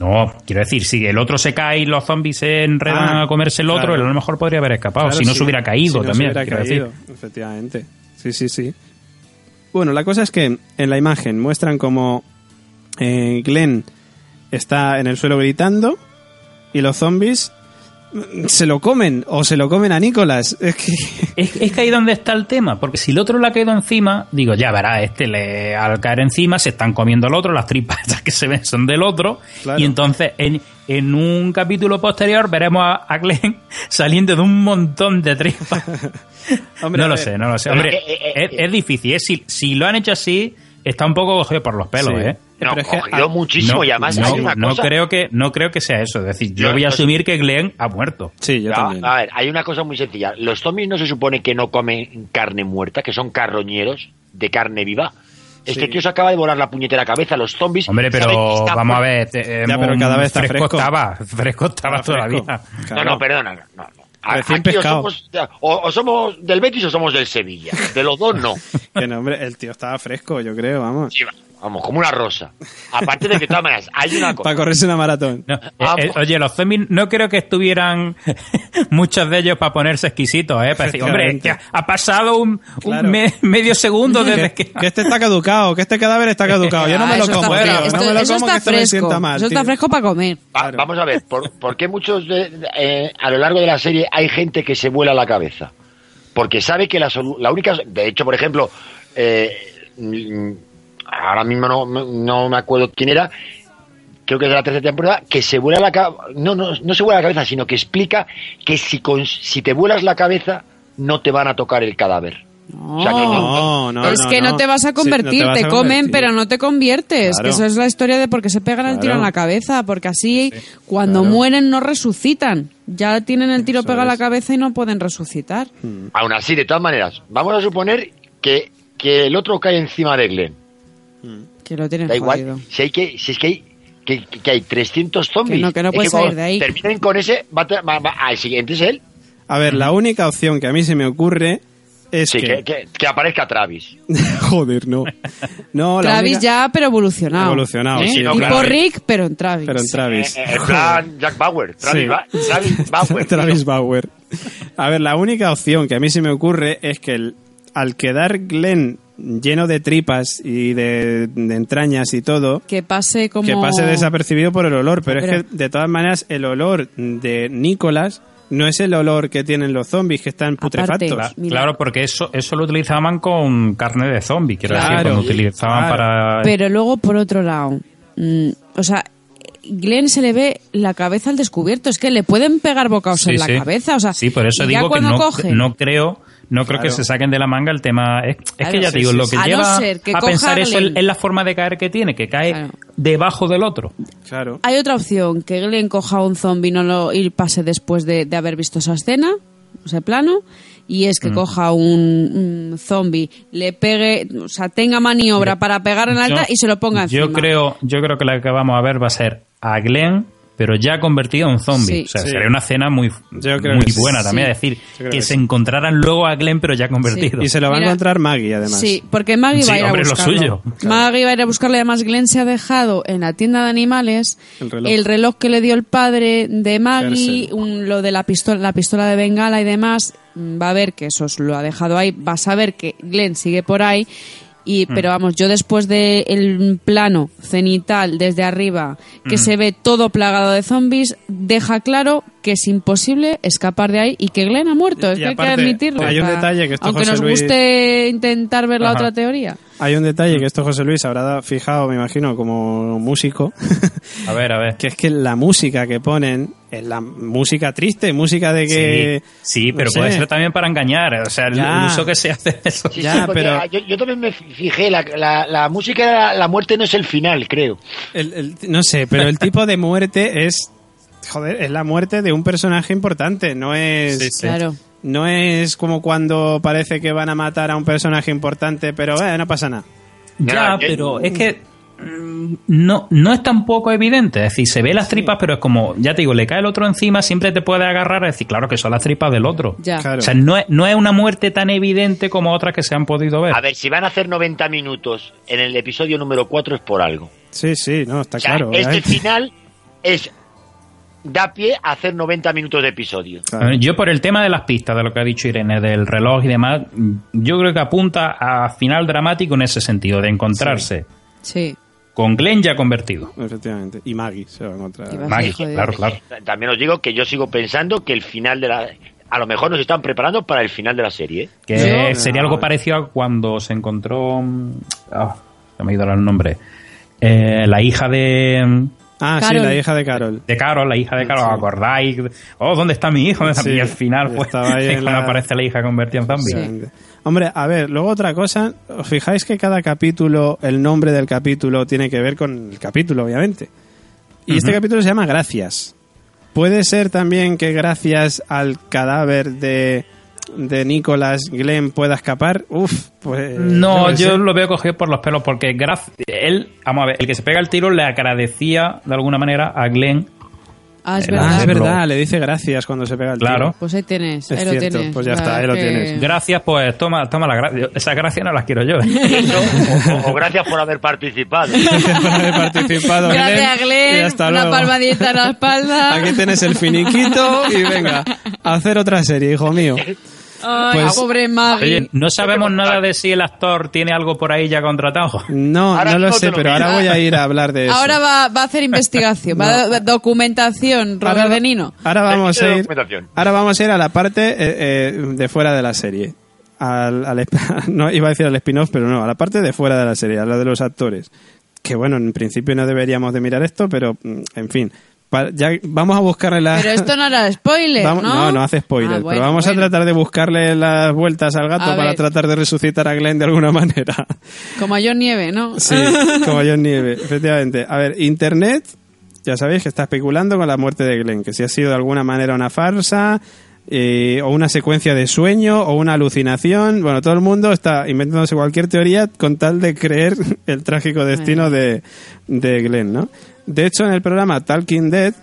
No, quiero decir, si el otro se cae y los zombies se enredan Ah, a comerse el otro, claro. él a lo mejor podría haber escapado, Claro, si no sí. se hubiera caído Si no se también. hubiera quiero caído, decir. efectivamente. Sí, sí, sí. Bueno, la cosa es que en la imagen muestran como eh, Glenn está en el suelo gritando y los zombies se lo comen o se lo comen a Nicolás. Es que Es, es que ahí donde está el tema, porque si el otro le ha caído encima, digo, ya verá, este le, al caer encima se están comiendo al otro, las tripas que se ven son del otro, Claro. y entonces en, en un capítulo posterior veremos a, a Glenn saliendo de un montón de tripas. Hombre, no lo sé, no lo sé. Hombre, es eh, es, eh, es difícil, ¿eh? si, si lo han hecho así, está un poco cogido por los pelos, Sí. ¿eh? No, Pero es que- cogido ah, muchísimo no, y además no, hay una no cosa... creo que no creo que sea eso, es decir, yo Yo- voy a asumir que Glenn ha muerto. Sí, yo también. A ver, hay una cosa muy sencilla. Los zombies no se supone que no comen carne muerta, que son carroñeros de carne viva. Este Sí. tío se acaba de volar la puñetera cabeza. Los zombies. Hombre, pero está vamos a ver, eh, Ya, pero cada vez está fresco. estaba, fresco estaba todavía. No, Claro. no, perdona. No, no. A- Recién aquí o pescado. somos, o, o somos del Betis o somos del Sevilla. De los dos, no. Que no, hombre, el tío estaba fresco, yo creo, vamos. Sí, va, vamos, como una rosa. Aparte de que, todas maneras, hay una cosa. Para correrse una maratón. No, Ah, eh, eh, oye, los zombies no creo que estuvieran muchos de ellos para ponerse exquisitos, ¿eh? Para decir, hombre, es que ha- pasado un, un Claro. me- medio segundo desde Que, que... que este está caducado, que este cadáver está caducado. Yo no Ah, me lo eso como, tío. fre- No esto- me lo como, está que esto me fresco. sienta mal. Eso está tío. fresco para comer. Va- Vamos a ver, ¿por, por qué muchos de, eh, a lo largo de la serie hay gente que se vuela la cabeza? Porque sabe que la, la única... De hecho, por ejemplo, eh, ahora mismo no, no me acuerdo quién era, creo que es de la tercera temporada, que se vuela la cabeza... No, no, no se vuela la cabeza, sino que explica que si, con- si te vuelas la cabeza no te van a tocar el cadáver. No. O sea, que No, no, es que no, no. te vas a Sí, no convertir, te vas te, a comen, convertir. pero no te conviertes. Claro. Que eso es la historia de por qué se pegan el tiro en la cabeza, porque así cuando claro. mueren no resucitan. Ya tienen el tiro pegado a la cabeza y no pueden resucitar. Aún así, de todas maneras, vamos a suponer que, que el otro cae encima de Glenn. Que lo tienen Da igual. Si, hay que, si es que hay, que, que hay 300 zombies. Que no, que no Es puedes salir de ahí. Terminen con ese, va, va- va- al siguiente es él. A ver, la única opción que a mí se me ocurre es Sí, que... que, que- que aparezca Travis. Joder, no. No, la Travis única- ya, pero evolucionado. Evolucionado, ¿Eh? sí, tipo claro. Rick, pero en Travis. Pero en Travis. Eh, eh, plan Jack Bauer. Travis, Sí. Ba- Travis Bauer. Travis Bauer. A ver, la única opción que a mí se me ocurre es que el- al quedar Glenn lleno de tripas y de, de entrañas y todo, Que pase como... que pase desapercibido por el olor. Pero, Pero- es que, de todas maneras, el olor de Nicolás no es el olor que tienen los zombies que están putrefactos. Aparte. Claro, porque eso, eso lo utilizaban con carne de zombie, quiero decir, Claro, cuando utilizaban claro. para... Pero luego, por otro lado, mm, o sea, Glenn se le ve la cabeza al descubierto. Es que le pueden pegar bocaos Sí, en la sí. cabeza. O sea, sí, por eso digo que cuando no, no creo no creo que se saquen de la manga el tema. Es, es Claro, que ya sí, te digo, sí, lo sí. que A no lleva ser que a pensar eso es la forma de caer que tiene, que cae Claro. debajo del otro. Claro. Hay otra opción, que Glenn coja a un zombie no lo, y pase después de, de haber visto esa escena, ese plano, y es que Mm. coja un, un zombie, le pegue, o sea, tenga maniobra para pegar en alta Yo- y se lo ponga encima. Yo creo, yo creo que la que vamos a ver va a ser a Glenn, pero ya convertido en zombie. Sí. O sea, Sí. sería una escena muy, muy sí. buena también. Es decir, que que se sí. encontraran luego a Glenn, pero ya convertido. Y se lo va Mira. a encontrar Maggie, además. Sí, porque Maggie Sí, va a ir hombre, a lo buscarlo. suyo. Maggie va a ir a buscarlo. y Además, Glenn se ha dejado en la tienda de animales El reloj. que le dio el padre de Maggie, un- lo de la pistola, la pistola de bengala y demás. Mm, Va a ver que eso lo ha dejado ahí. Va a saber que Glenn sigue por ahí. Y, Mm. Pero vamos, yo después del plano cenital desde arriba, que Mm. se ve todo plagado de zombies, deja claro que es imposible escapar de ahí y que Glenn ha muerto. Es Y que hay que admitirlo. hay un detalle que esto Aunque José nos Luis- guste intentar ver la otra teoría. Hay un detalle que esto José Luis habrá fijado, me imagino, como músico, A ver, a ver. que es que la música que ponen es la música triste, música de que... Sí, sí, no pero sé. puede ser también para engañar. O sea, el, uso que se hace de eso. Sí, Ya, sí, porque pero- yo, yo también me fijé, la, la, la música, la, la muerte no es el final, creo. el- el- no sé, pero el tipo de muerte es... Joder, es la muerte de un personaje importante, no es... Sí, sí. Claro. No es como cuando parece que van a matar a un personaje importante, pero eh, no pasa nada. Ya, pero es que mm, no, no es tampoco evidente. Es decir, se ve las tripas, pero es como, ya te digo, le cae el otro encima, siempre te puede agarrar. Es decir, claro que son las tripas del otro. Ya. Claro. O sea, no es, no es una muerte tan evidente como otras que se han podido ver. A ver, si van a hacer 90 minutos en el episodio número 4 es por algo. Sí, sí, no, está O sea, claro. este final es da pie a hacer 90 minutos de episodio. Claro. Yo por el tema de las pistas, de lo que ha dicho Irene, del reloj y demás, yo creo que apunta a final dramático en ese sentido, de encontrarse Sí. con Glenn ya convertido. Efectivamente. Y Maggie se va a encontrar. Maggie, joder. claro, claro. También os digo que yo sigo pensando que el final de la... A lo mejor nos están preparando para el final de la serie. ¿eh? Que sería algo parecido a cuando se encontró. ah, se me ha ido el nombre. Eh, la hija de. Ah, Carol. sí, la hija de Carol. De Carol, la hija de Carol, Sí. ¿os acordáis? Oh, ¿dónde está mi hijo? Sí, y al final, pues, estaba ahí la- aparece la hija convertida en zombie. Efectivamente. Hombre, a ver, luego otra cosa, ¿os fijáis que cada capítulo, el nombre del capítulo tiene que ver con el capítulo, obviamente? Y este capítulo se llama Gracias. ¿Puede ser también que gracias al cadáver de, de Nicholas Glenn pueda escapar? Uf, pues... No, sé. yo lo veo cogido por los pelos porque Graf, él, vamos a ver, el que se pega el tiro le agradecía de alguna manera a Glenn. Ah, es Ah, verdad. Ah, es verdad, le dice gracias cuando se pega el Claro. tiro. Pues ahí tienes, Es ahí lo cierto, tienes. pues ya La está, ahí lo tienes. Gracias, pues toma, toma la gracia. Esa gracia no las quiero yo. Eso, o, o gracias por haber participado. Gracias por haber participado, Gracias, Glenn. hasta Una luego. palmadita en la espalda. Aquí tienes el finiquito y venga, a hacer otra serie, hijo mío. Ay, Pues- pobre Maggie. Oye, no sabemos nada de si el actor tiene algo por ahí ya contratado. No, Ahora no lo sé, lo pero ahora voy a ir a hablar de eso. Ahora va, va a hacer investigación, va a documentación, Robert Ahora- De Nino. Ahora vamos a ir, ahora vamos a ir a la parte eh, eh, de fuera de la serie. Al, al esp- no iba a decir al spin-off, pero no, a la parte de fuera de la serie, a la de los actores. Que bueno, en principio no deberíamos de mirar esto, pero mm, en fin. Pa- ya vamos a buscarle la... Pero esto no era spoiler, Vamos- ¿no? no, no hace spoiler, Ah, bueno, pero vamos bueno. a tratar de buscarle las vueltas al gato A para ver. tratar de resucitar a Glenn de alguna manera. Como a John Nieve, ¿no? Sí, como John Nieve, efectivamente. A ver, Internet, ya sabéis que está especulando con la muerte de Glenn, que si ha sido de alguna manera una farsa, eh, o una secuencia de sueño, o una alucinación. Bueno, todo el mundo está inventándose cualquier teoría con tal de creer el trágico destino de, de Glenn, ¿no? De hecho, en el programa Talking Dead,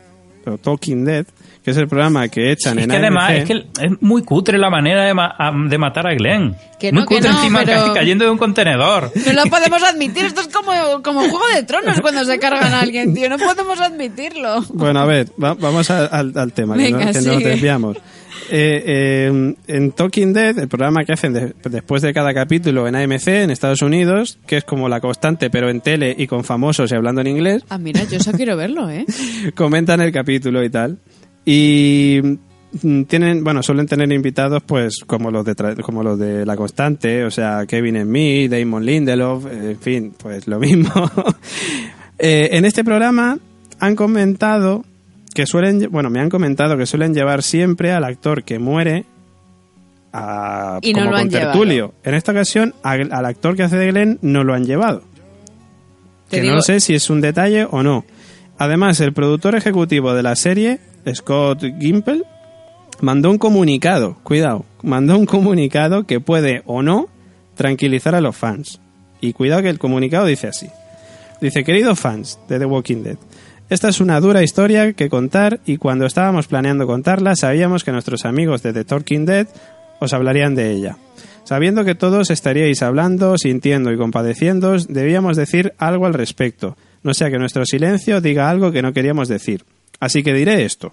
o Talking Dead, que es el programa que echan Es en que además es que es muy cutre la manera de, ma- de matar a Glenn. Que muy no, que cutre no, encima pero- ca- cayendo de un contenedor. No lo podemos admitir, esto es como, como Juego de Tronos cuando se cargan a alguien, tío, no podemos admitirlo. Bueno, a ver, va- vamos a- al, al tema, que, Venga, no, que nos desviamos. Eh, eh, en Talking Dead, el programa que hacen de- después de cada capítulo en AMC en Estados Unidos, que es como la constante, pero en tele y con famosos y hablando en inglés, Ah, mira, yo eso quiero verlo, ¿eh? comentan el capítulo y tal. Y mm, tienen, bueno, suelen tener invitados pues como los de como los de La Constante, o sea, Kevin Smith, Damon Lindelof, eh, en fin, pues lo mismo. Eh, en este programa han comentado que suelen, bueno, me han comentado que suelen llevar siempre al actor que muere a, Y como lo han contertulio. En esta ocasión al, al actor que hace de Glenn no lo han llevado. Te que digo- no sé si es un detalle o no. Además, el productor ejecutivo de la serie, Scott Gimple, mandó un comunicado, cuidado, mandó un comunicado que puede o no tranquilizar a los fans. Y cuidado que el comunicado dice así. Dice, queridos fans de The Walking Dead, esta es una dura historia que contar y cuando estábamos planeando contarla sabíamos que nuestros amigos de The Talking Dead os hablarían de ella. Sabiendo que todos estaríais hablando, sintiendo y compadeciéndoos, debíamos decir algo al respecto, no sea que nuestro silencio diga algo que no queríamos decir. Así que diré esto.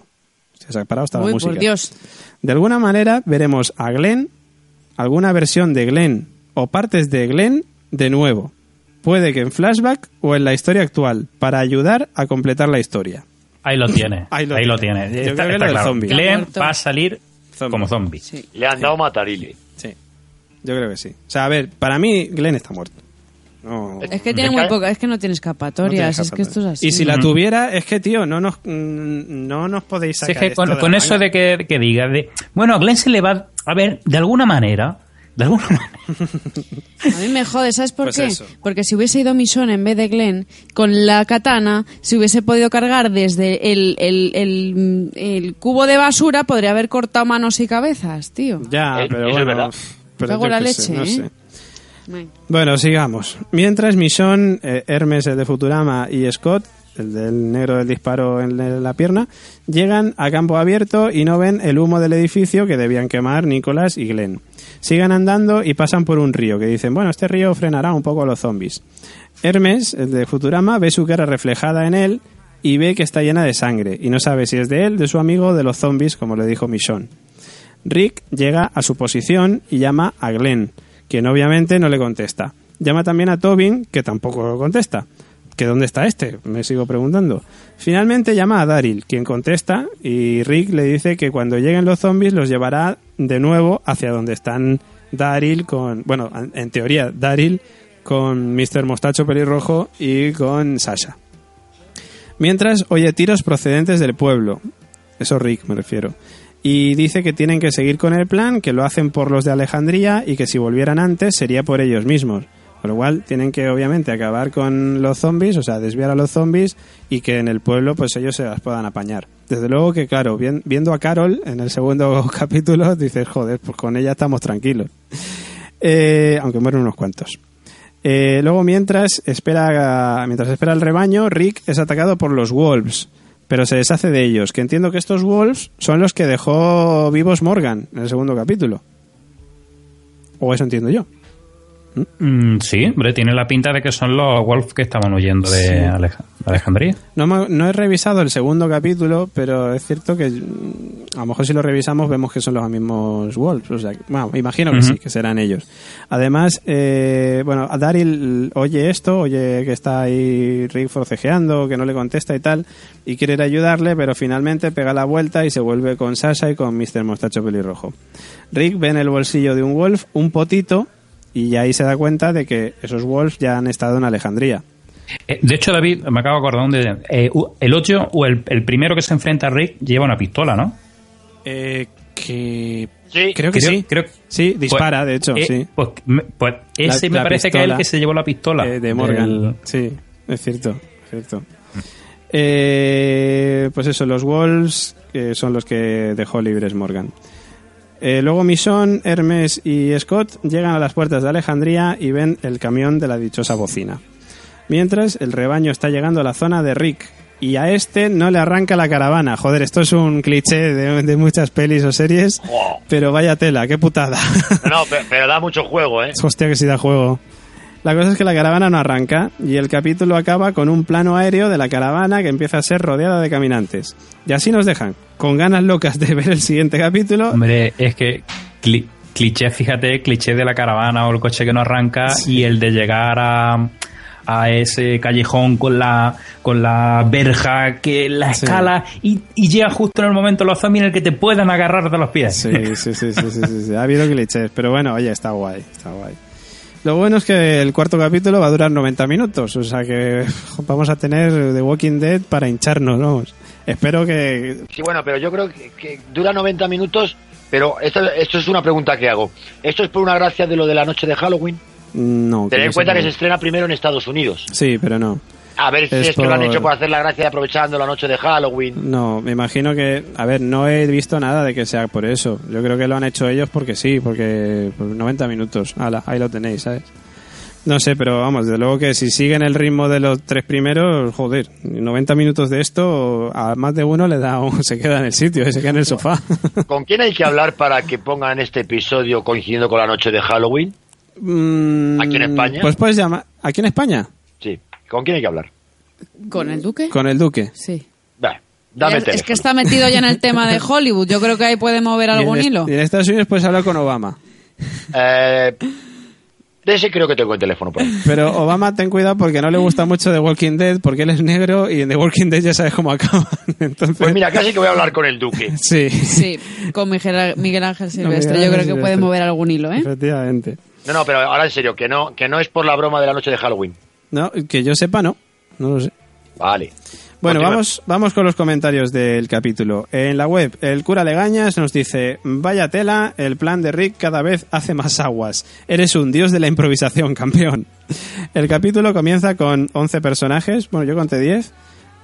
Se ha parado hasta la Uy, música. por Dios. De alguna manera veremos a Glenn, alguna versión de Glenn o partes de Glenn de nuevo. Puede que en flashback o en la historia actual, para ayudar a completar la historia. Ahí lo tiene. Ahí Ahí lo lo, tiene. tiene. Yo Está, creo que está lo del claro. Glenn va a salir Zombie. como zombie. Sí. Le han dado matarile. Sí. Yo creo que sí. O sea, a ver, para mí Glenn está muerto. No, Es que tiene muy poca, es que no tiene no escapatorias, tiene es que esto es así. Y si la tuviera, es que, tío, no nos, mm, no nos podéis Sí, sacar es que esto con, de la con eso manga. de que, que diga de bueno a Glenn se le va a ver de alguna manera de alguna manera A mí me jode, ¿sabes por Pues qué? eso. Porque si hubiese ido Michonne en vez de Glenn, con la katana, si hubiese podido cargar desde el, el, el, el cubo de basura, podría haber cortado manos y cabezas, tío. Ya, Eh, pero eso es bueno. verdad. Pero Cago yo la sé, leche, no ¿eh? sé. Bueno. Sigamos. Mientras Michonne, eh, Hermes, el de Futurama, y Scott, el del negro del disparo en la pierna, llegan a campo abierto y no ven el humo del edificio que debían quemar Nicholas y Glenn. Sigan andando y pasan por un río que dicen, bueno, este río frenará un poco a los zombies. Hermes, el de Futurama, ve su cara reflejada en él y ve que está llena de sangre y no sabe si es de él, de su amigo o de los zombies, como le dijo Michonne. Rick llega a su posición y llama a Glenn, quien obviamente no le contesta. Llama también a Tobin, que tampoco lo contesta. ¿Que dónde está este? Me sigo preguntando. Finalmente llama a Daryl, quien contesta, y Rick le dice que cuando lleguen los zombies los llevará de nuevo hacia donde están Daryl con... Bueno, en teoría, Daryl con Mr. Mostacho Pelirrojo y con Sasha. Mientras oye tiros procedentes del pueblo. Eso Rick me refiero. Y dice que tienen que seguir con el plan, que lo hacen por los de Alejandría y que si volvieran antes sería por ellos mismos. Con lo cual tienen que obviamente acabar con los zombies, o sea, desviar a los zombies y que en el pueblo pues ellos se las puedan apañar. Desde luego que claro, vien- viendo a Carol en el segundo capítulo dices, joder, pues con ella estamos tranquilos. Eh, aunque mueren unos cuantos. Eh, luego, mientras espera, mientras espera el rebaño, Rick es atacado por los Wolves, pero se deshace de ellos. Que entiendo que estos Wolves son los que dejó vivos Morgan en el segundo capítulo. O eso entiendo yo. Mm, sí hombre tiene la pinta de que son los Wolf que estaban huyendo de Aleja- Alejandría No, no he revisado el segundo capítulo, pero es cierto que mm, a lo mejor si lo revisamos vemos que son los mismos Wolves. O sea, bueno, imagino que sí, que serán ellos. Además, eh, bueno, a Daryl oye esto, oye que está ahí Rick forcejeando, que no le contesta y tal, y quiere ir a ayudarle, pero finalmente pega la vuelta y se vuelve con Sasha y con Mr. Mostacho Pelirrojo. Rick ve en el bolsillo de un Wolf un potito y ahí se da cuenta de que esos Wolves ya han estado en Alejandría. Eh, de hecho David me acabo de acordar de eh, el 8 o el, el primero que se enfrenta a Rick lleva una pistola ¿no? Eh, que Sí. Creo que Creo- sí. creo- sí, dispara, de hecho, Eh, sí. pues, me- pues ese La- me la parece que es el que se llevó la pistola Eh, de Morgan. del- Sí, es cierto, es cierto. Eh, pues eso, los Wolves que son los que dejó libres Morgan. Eh, luego Misón, Hermes y Scott llegan a las puertas de Alejandría y ven el camión de la dichosa bocina. Mientras, el rebaño está llegando a la zona de Rick y a este no le arranca la caravana. Joder, esto es un cliché de, de muchas pelis o series, pero vaya tela, qué putada. No, pe- pero, da mucho juego, ¿eh? Hostia, que sí da juego. La cosa es que la caravana no arranca y el capítulo acaba con un plano aéreo de la caravana que empieza a ser rodeada de caminantes. Y así nos dejan, con ganas locas de ver el siguiente capítulo. Hombre, es que cli- cliché, fíjate, cliché de la caravana o el coche que no arranca y el de llegar a, a ese callejón con la con la verja que la Sí. escala y, y llega justo en el momento los zombies en el que te puedan agarrar de los pies. Sí, sí, sí, sí, sí, sí, sí. Ha habido clichés, pero bueno, oye, está guay, está guay. Lo bueno es que el cuarto capítulo va a durar 90 minutos, o sea que vamos a tener The Walking Dead para hincharnos, vamos. Espero que... Sí, bueno, pero yo creo que, que dura 90 minutos, pero esto, esto es una pregunta que hago. ¿Esto es por una gracia de lo de la noche de Halloween? No. Tened yo en cuenta que se estrena primero en Estados Unidos. Sí, pero no. A ver si Es es, que lo han hecho por hacer la gracia aprovechando la noche de Halloween. No, me imagino que... A ver, no he visto nada de que sea por eso. Yo creo que lo han hecho ellos porque sí, porque por 90 minutos. Ala, ahí lo tenéis, ¿sabes? No sé, pero vamos, desde luego que si siguen el ritmo de los tres primeros, joder, 90 minutos de esto, a más de uno le da un, se queda en el sitio, se queda en el sofá. ¿Con quién hay que hablar para que pongan este episodio coincidiendo con la noche de Halloween? Mm, ¿Aquí en España? Pues puedes llamar. ¿Aquí en España? Sí. ¿Con quién hay que hablar? ¿Con el duque? Con el Duque. Sí. Dame el es, que está metido ya en el tema de Hollywood. Yo creo que ahí puede mover Y algún en, hilo. y en Estados Unidos puedes hablar con Obama. Eh, de ese creo que tengo el teléfono por ahí. Pero Obama, ten cuidado porque no le gusta mucho The Walking Dead porque él es negro y en The Walking Dead ya sabes cómo acaban. Entonces, Pues mira, casi que voy a hablar con el Duque. sí. Sí, con Miguel, Miguel Ángel Silvestre. Miguel Yo creo que puede mover algún hilo, ¿eh? Efectivamente. No, no, pero ahora en serio, que no, que no es por la broma de la noche de Halloween. No, que yo sepa, no. No lo sé. Vale. Bueno, vamos, vamos con los comentarios del capítulo. En la web, el cura Legañas nos dice, vaya tela, el plan de Rick cada vez hace más aguas. Eres un dios de la improvisación, campeón. El capítulo comienza con 11 personajes, bueno, yo conté 10,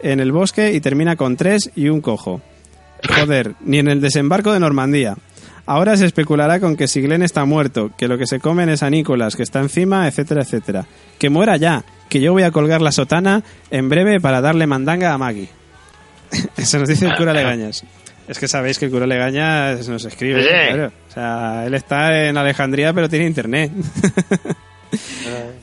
en el bosque y termina con 3 y un cojo. Joder, ni en el desembarco de Normandía. Ahora se especulará con que si Glenn está muerto, que lo que se comen es a Nicholas, que está encima, etcétera, etcétera. Que muera ya, que yo voy a colgar la sotana en breve para darle mandanga a Maggie. Eso nos dice el cura Legañas. Es que sabéis que el cura Legañas nos escribe. Sí. claro. O sea, él está en Alejandría pero tiene internet.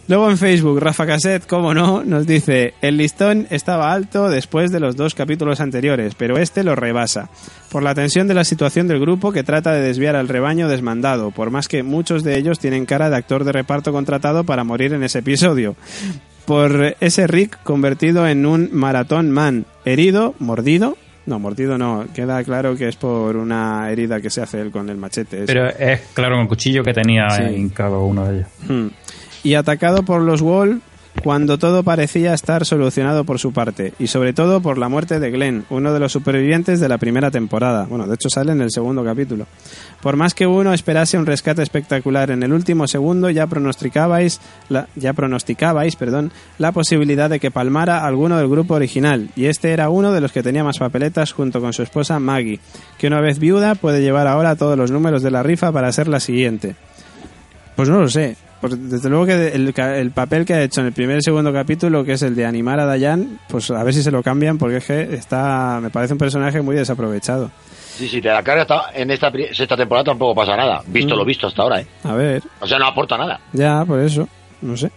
Luego en Facebook, Rafa Cassette, como no, nos dice, el listón estaba alto después de los dos capítulos anteriores, pero este lo rebasa, por la tensión de la situación del grupo que trata de desviar al rebaño desmandado, por más que muchos de ellos tienen cara de actor de reparto contratado para morir en ese episodio. Por ese Rick convertido en un maratón man, herido, mordido, no, mordido no, queda claro que es por una herida que se hace él con el machete. Pero es claro con el cuchillo que tenía Sí. en cada uno de ellos. Hmm. Y atacado por los Wall cuando todo parecía estar solucionado por su parte, y sobre todo por la muerte de Glenn, uno de los supervivientes de la primera temporada. Bueno, de hecho sale en el segundo capítulo. Por más que uno esperase un rescate espectacular en el último segundo, ya pronosticabais, la, ya pronosticabais, perdón, la posibilidad de que palmara alguno del grupo original, y este era uno de los que tenía más papeletas junto con su esposa Maggie, que una vez viuda puede llevar ahora todos los números de la rifa para ser la siguiente. Pues no lo sé. Pues desde luego que el, el papel que ha hecho en el primer y segundo capítulo, que es el de animar a Dayan, pues a ver si se lo cambian, porque es que está, me parece un personaje muy desaprovechado. Sí, sí, te la carga hasta- en esta sexta temporada tampoco pasa nada. Visto Mm. lo visto hasta ahora, ¿eh? A ver, O sea, no aporta nada. ya, por eso, no sé.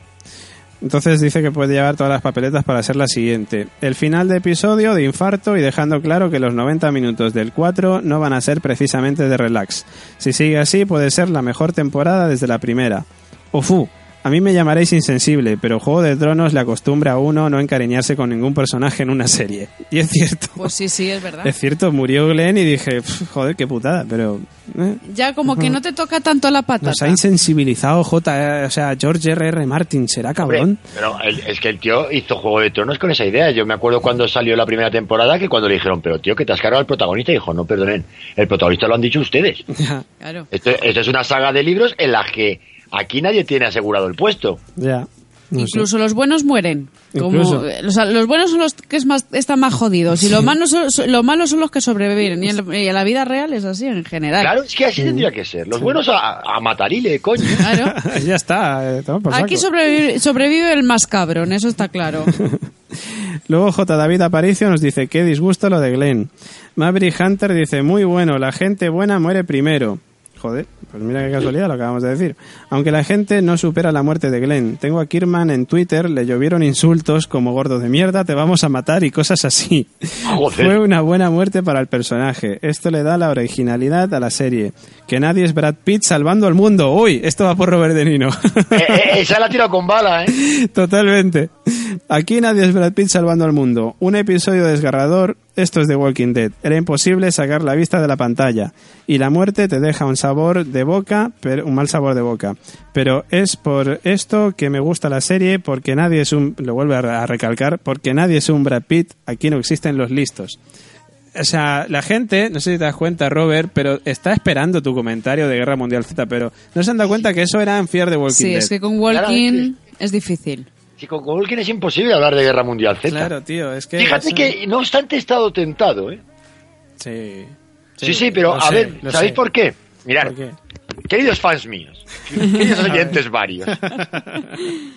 Entonces dice que puede llevar todas las papeletas para ser la siguiente. El final de episodio de infarto y dejando claro que los 90 minutos del 4 no van a ser precisamente de relax. Si sigue así puede ser la mejor temporada desde la primera. Ofu, a mí me llamaréis insensible, pero Juego de Tronos le acostumbra a uno no encariñarse con ningún personaje en una serie. Y es cierto. Pues sí, sí, es verdad. Es cierto, murió Glenn y dije, "Pf, joder, qué putada, pero... eh, Ya como que no te toca tanto la patata. nos ha insensibilizado J, eh, o sea, George R. R. Martin, ¿será Hombre, cabrón? pero es que el tío hizo Juego de Tronos con esa idea. Yo me acuerdo cuando salió la primera temporada que cuando le dijeron, pero tío, que te has cargado al protagonista, dijo, no, perdonen, el protagonista lo han dicho ustedes. Claro. Esto, esto es una saga de libros en la que aquí nadie tiene asegurado el puesto. Ya. no sé. Incluso los buenos mueren. Como, eh, o sea, los buenos son los que es más, están más jodidos y los malos son, los malos son los que sobreviven. Y en, y en la vida real es así en general. Claro, es que así tendría que ser. Los buenos a, a matarile, coño. Claro. ya está, eh, Aquí sobrevive el más cabrón, eso está claro. Luego J. David Aparicio nos dice, qué disgusto lo de Glenn. Maverick Hunter dice, muy bueno, la gente buena muere primero. Joder, pues mira qué casualidad lo acabamos de decir. Aunque la gente no supera la muerte de Glenn. Tengo a Kirman en Twitter, le llovieron insultos como gordo de mierda, te vamos a matar y cosas así. Joder. Fue una buena muerte para el personaje. Esto le da la originalidad a la serie. Que nadie es Brad Pitt salvando al mundo. Uy, esto va por Robert De Niro. Eh, eh, esa la tiro con bala, ¿eh? Totalmente. Aquí nadie es Brad Pitt salvando al mundo. Un episodio desgarrador. Esto es The Walking Dead. Era imposible sacar la vista de la pantalla. Y la muerte te deja un sabor de boca, pero, un mal sabor de boca. Pero es por esto que me gusta la serie, porque nadie es un, lo vuelve a recalcar, porque nadie es un Brad Pitt. Aquí no existen los listos. O sea, la gente, no sé si te das cuenta, Robert, pero está esperando tu comentario de Guerra Mundial Z, pero no se han dado cuenta que eso era en Fear the Walking Sí, Dead. es que con Walking es difícil. Si con Walking es imposible hablar de Guerra Mundial Z. Claro, tío, es que... Fíjate eso- que, no obstante, he estado tentado, ¿eh? Sí. Sí, sí, pero a sé, ver, ¿sabéis sé. por qué? Mirad, ¿Por qué? queridos fans míos, queridos oyentes varios,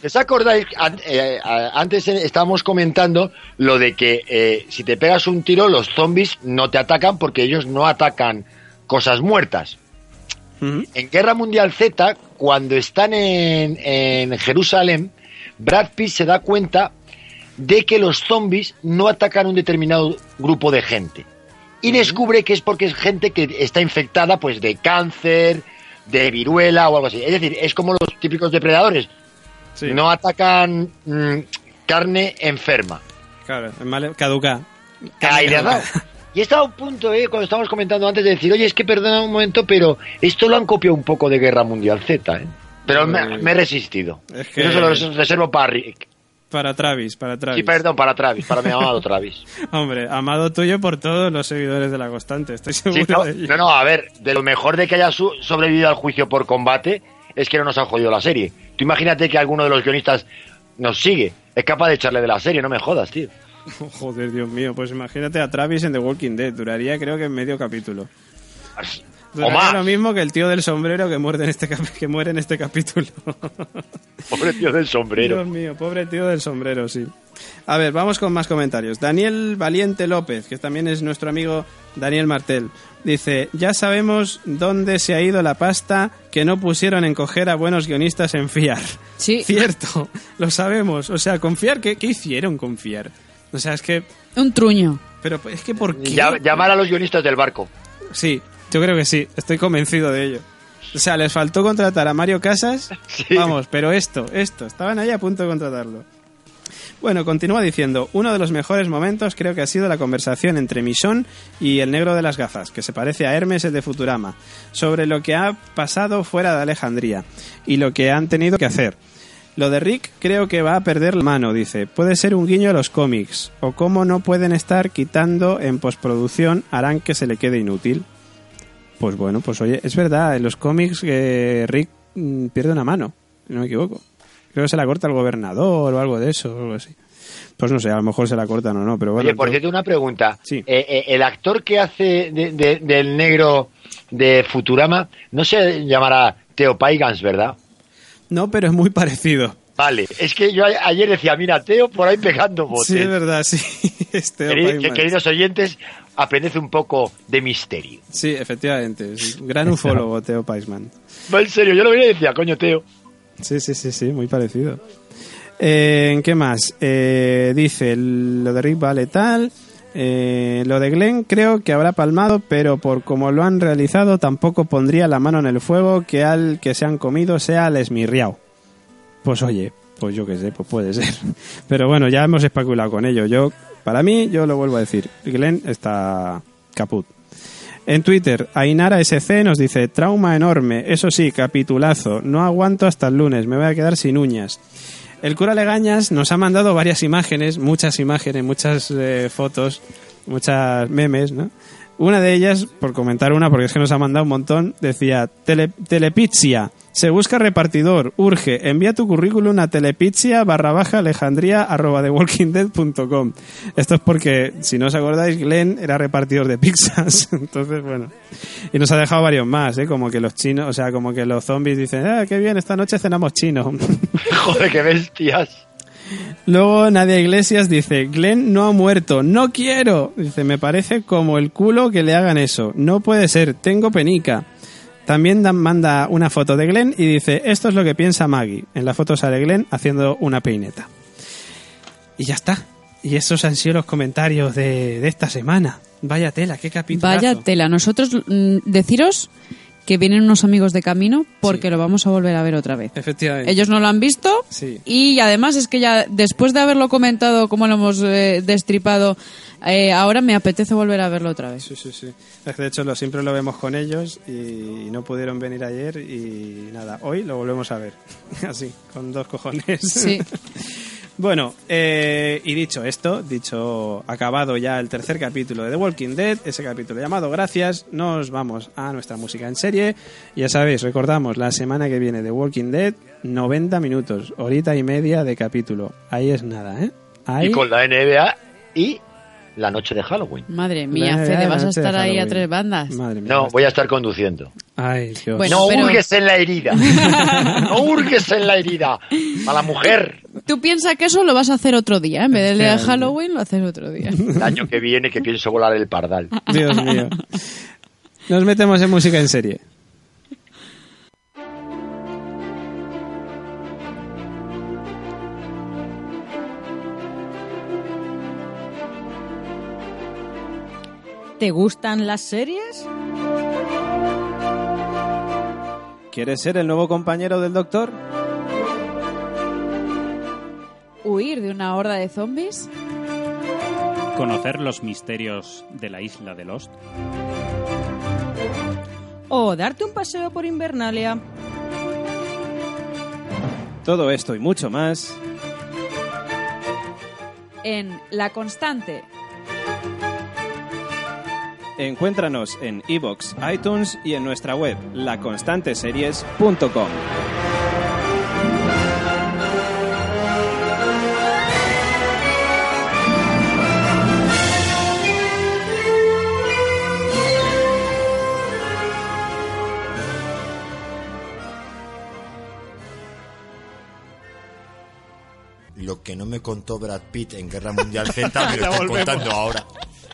¿os acordáis? Eh, antes estábamos comentando lo de que eh, si te pegas un tiro, los zombies no te atacan porque ellos no atacan cosas muertas. En Guerra Mundial Z, cuando están en, en Jerusalén, Brad Pitt se da cuenta de que los zombies no atacan un determinado grupo de gente. Y descubre que es porque es gente que está infectada pues de cáncer, de viruela o algo así. Es decir, es como los típicos depredadores. Sí, No atacan mm, carne enferma. claro, mal- caduca. Has dado. Y estaba a un punto, eh, cuando estábamos comentando antes, de decir, oye, es que perdona un momento, pero esto lo han copiado un poco de Guerra Mundial Z, ¿eh? Pero me, me he resistido. Es que- Eso se lo reservo para Rick. Para Travis, para Travis. Sí, perdón, para Travis, para mi amado Travis. Hombre, amado tuyo por todos los seguidores de la constante, estoy seguro Sí, no, de no, no, a ver, de lo mejor de que haya sobrevivido al juicio por combate es que no nos han jodido la serie. Tú imagínate que alguno de los guionistas nos sigue, es capaz de echarle de la serie, no me jodas, tío. Joder, Dios mío, pues imagínate a Travis en The Walking Dead, duraría creo que medio capítulo. O más. lo mismo que el tío del sombrero que muere en este, que muere en este capítulo. Pobre tío del sombrero. Dios mío, pobre tío del sombrero, sí. A ver, vamos con más comentarios. Daniel Valiente López, que también es nuestro amigo Daniel Martel, dice, ya sabemos dónde se ha ido la pasta que no pusieron en coger a buenos guionistas en fiar. Sí. Cierto, lo sabemos. O sea, confiar, ¿qué, qué hicieron confiar? O sea, es que... Un truño. Pero es que ¿por qué? Llamar a los guionistas del barco. Sí, yo creo que sí, estoy convencido de ello. O sea, les faltó contratar a Mario Casas. Vamos, pero esto, esto, estaban ahí a punto de contratarlo. Bueno, continúa diciendo, uno de los mejores momentos creo que ha sido la conversación entre Michonne y el negro de las gafas, que se parece a Hermes el de Futurama, sobre lo que ha pasado fuera de Alejandría y lo que han tenido que hacer. Lo de Rick creo que va a perder la mano, dice. Puede ser un guiño a los cómics, o cómo no pueden estar quitando en postproducción harán que se le quede inútil. Pues bueno, pues oye, es verdad, en los cómics que Rick mm, pierde una mano, si no me equivoco. Creo que se la corta el gobernador o algo de eso, o algo así. Pues no sé, a lo mejor se la cortan o no, pero bueno. Oye, por cierto, una pregunta. Sí. Eh, eh, el actor que hace de- de- del negro de Futurama no se llamará Theo Paigans, ¿verdad? No, pero es muy parecido. Vale, es que yo ayer decía, mira, Teo por ahí pegando botes. Sí, es verdad, sí. Querido- Paimon. queridos oyentes, aprended un poco de misterio. Sí, efectivamente. sí. Gran ufólogo, Teo Paisman. No, en serio, yo lo veía y decía, coño, Teo. Sí, sí, sí, sí, muy parecido. Eh, ¿Qué más? Eh, dice, lo de Rick vale tal. Eh, lo de Glenn creo que habrá palmado, pero por como lo han realizado tampoco pondría la mano en el fuego que al que se han comido sea el esmirriao. Pues oye, pues yo qué sé, pues puede ser. Pero bueno, ya hemos especulado con ello. Yo, para mí, yo lo vuelvo a decir, Glenn está caput. En Twitter, Ainara SC nos dice, trauma enorme, eso sí, capitulazo, no aguanto hasta el lunes, me voy a quedar sin uñas. El cura Legañas nos ha mandado varias imágenes, muchas imágenes, muchas eh, fotos, muchas memes, ¿no? Una de ellas, por comentar una, porque es que nos ha mandado un montón, decía, "Tele- Telepizia, se busca repartidor, urge, envía tu currículum a telepizia barra baja alejandría arroba thewalkingdead.com. Esto es porque, si no os acordáis, Glenn era repartidor de pizzas, entonces bueno. Y nos ha dejado varios más, ¿eh? Como que los chinos, o sea, como que los zombies dicen, ah, qué bien, esta noche cenamos chino. Joder, qué bestias. Luego Nadia Iglesias dice, Glenn no ha muerto, no quiero. Dice, me parece como el culo que le hagan eso. No puede ser, tengo penica. También manda una foto de Glenn y dice, esto es lo que piensa Maggie. En la foto sale Glenn haciendo una peineta. Y ya está. Y esos han sido los comentarios de, de esta semana. Vaya tela, qué capítulo. Vaya tela. Nosotros, mm, deciros que vienen unos amigos de camino porque lo vamos a volver a ver otra vez. Efectivamente. Ellos no lo han visto Sí. y además es que ya después de haberlo comentado como lo hemos eh, destripado, eh, ahora me apetece volver a verlo otra vez. Sí, sí, sí. Es que de hecho lo, siempre lo vemos con ellos y no pudieron venir ayer y nada, hoy lo volvemos a ver. Así, con dos cojones. Sí. bueno, eh, y dicho esto, dicho acabado ya el tercer capítulo de The Walking Dead, ese capítulo llamado Gracias, nos vamos a nuestra música en serie. Ya sabéis, recordamos, la semana que viene The Walking Dead, 90 minutos, horita y media de capítulo. Ahí es nada, ¿eh? Ahí... Y con la NBA y la noche de Halloween. Madre mía, Fede, vas a estar ahí a tres bandas. Madre mía. No, voy a estar conduciendo. Ay, Dios. Bueno, no pero- hurgues en la herida. no hurgues en la herida. A la mujer. Tú piensas que eso lo vas a hacer otro día, en vez de. Halloween lo haces otro día. El año que viene que pienso volar el pardal. Dios mío. Nos metemos en música en serie. ¿Te gustan las series? ¿Quieres ser el nuevo compañero del doctor? ¿Huir de una horda de zombies? Conocer los misterios de la isla de Lost. ¿O darte un paseo por Invernalia? Todo esto y mucho más. En La Constante. Encuéntranos en iBox, iTunes y en nuestra web, laconstanteseries.com. Lo que no me contó Brad Pitt en Guerra Mundial Z me lo está contando ahora.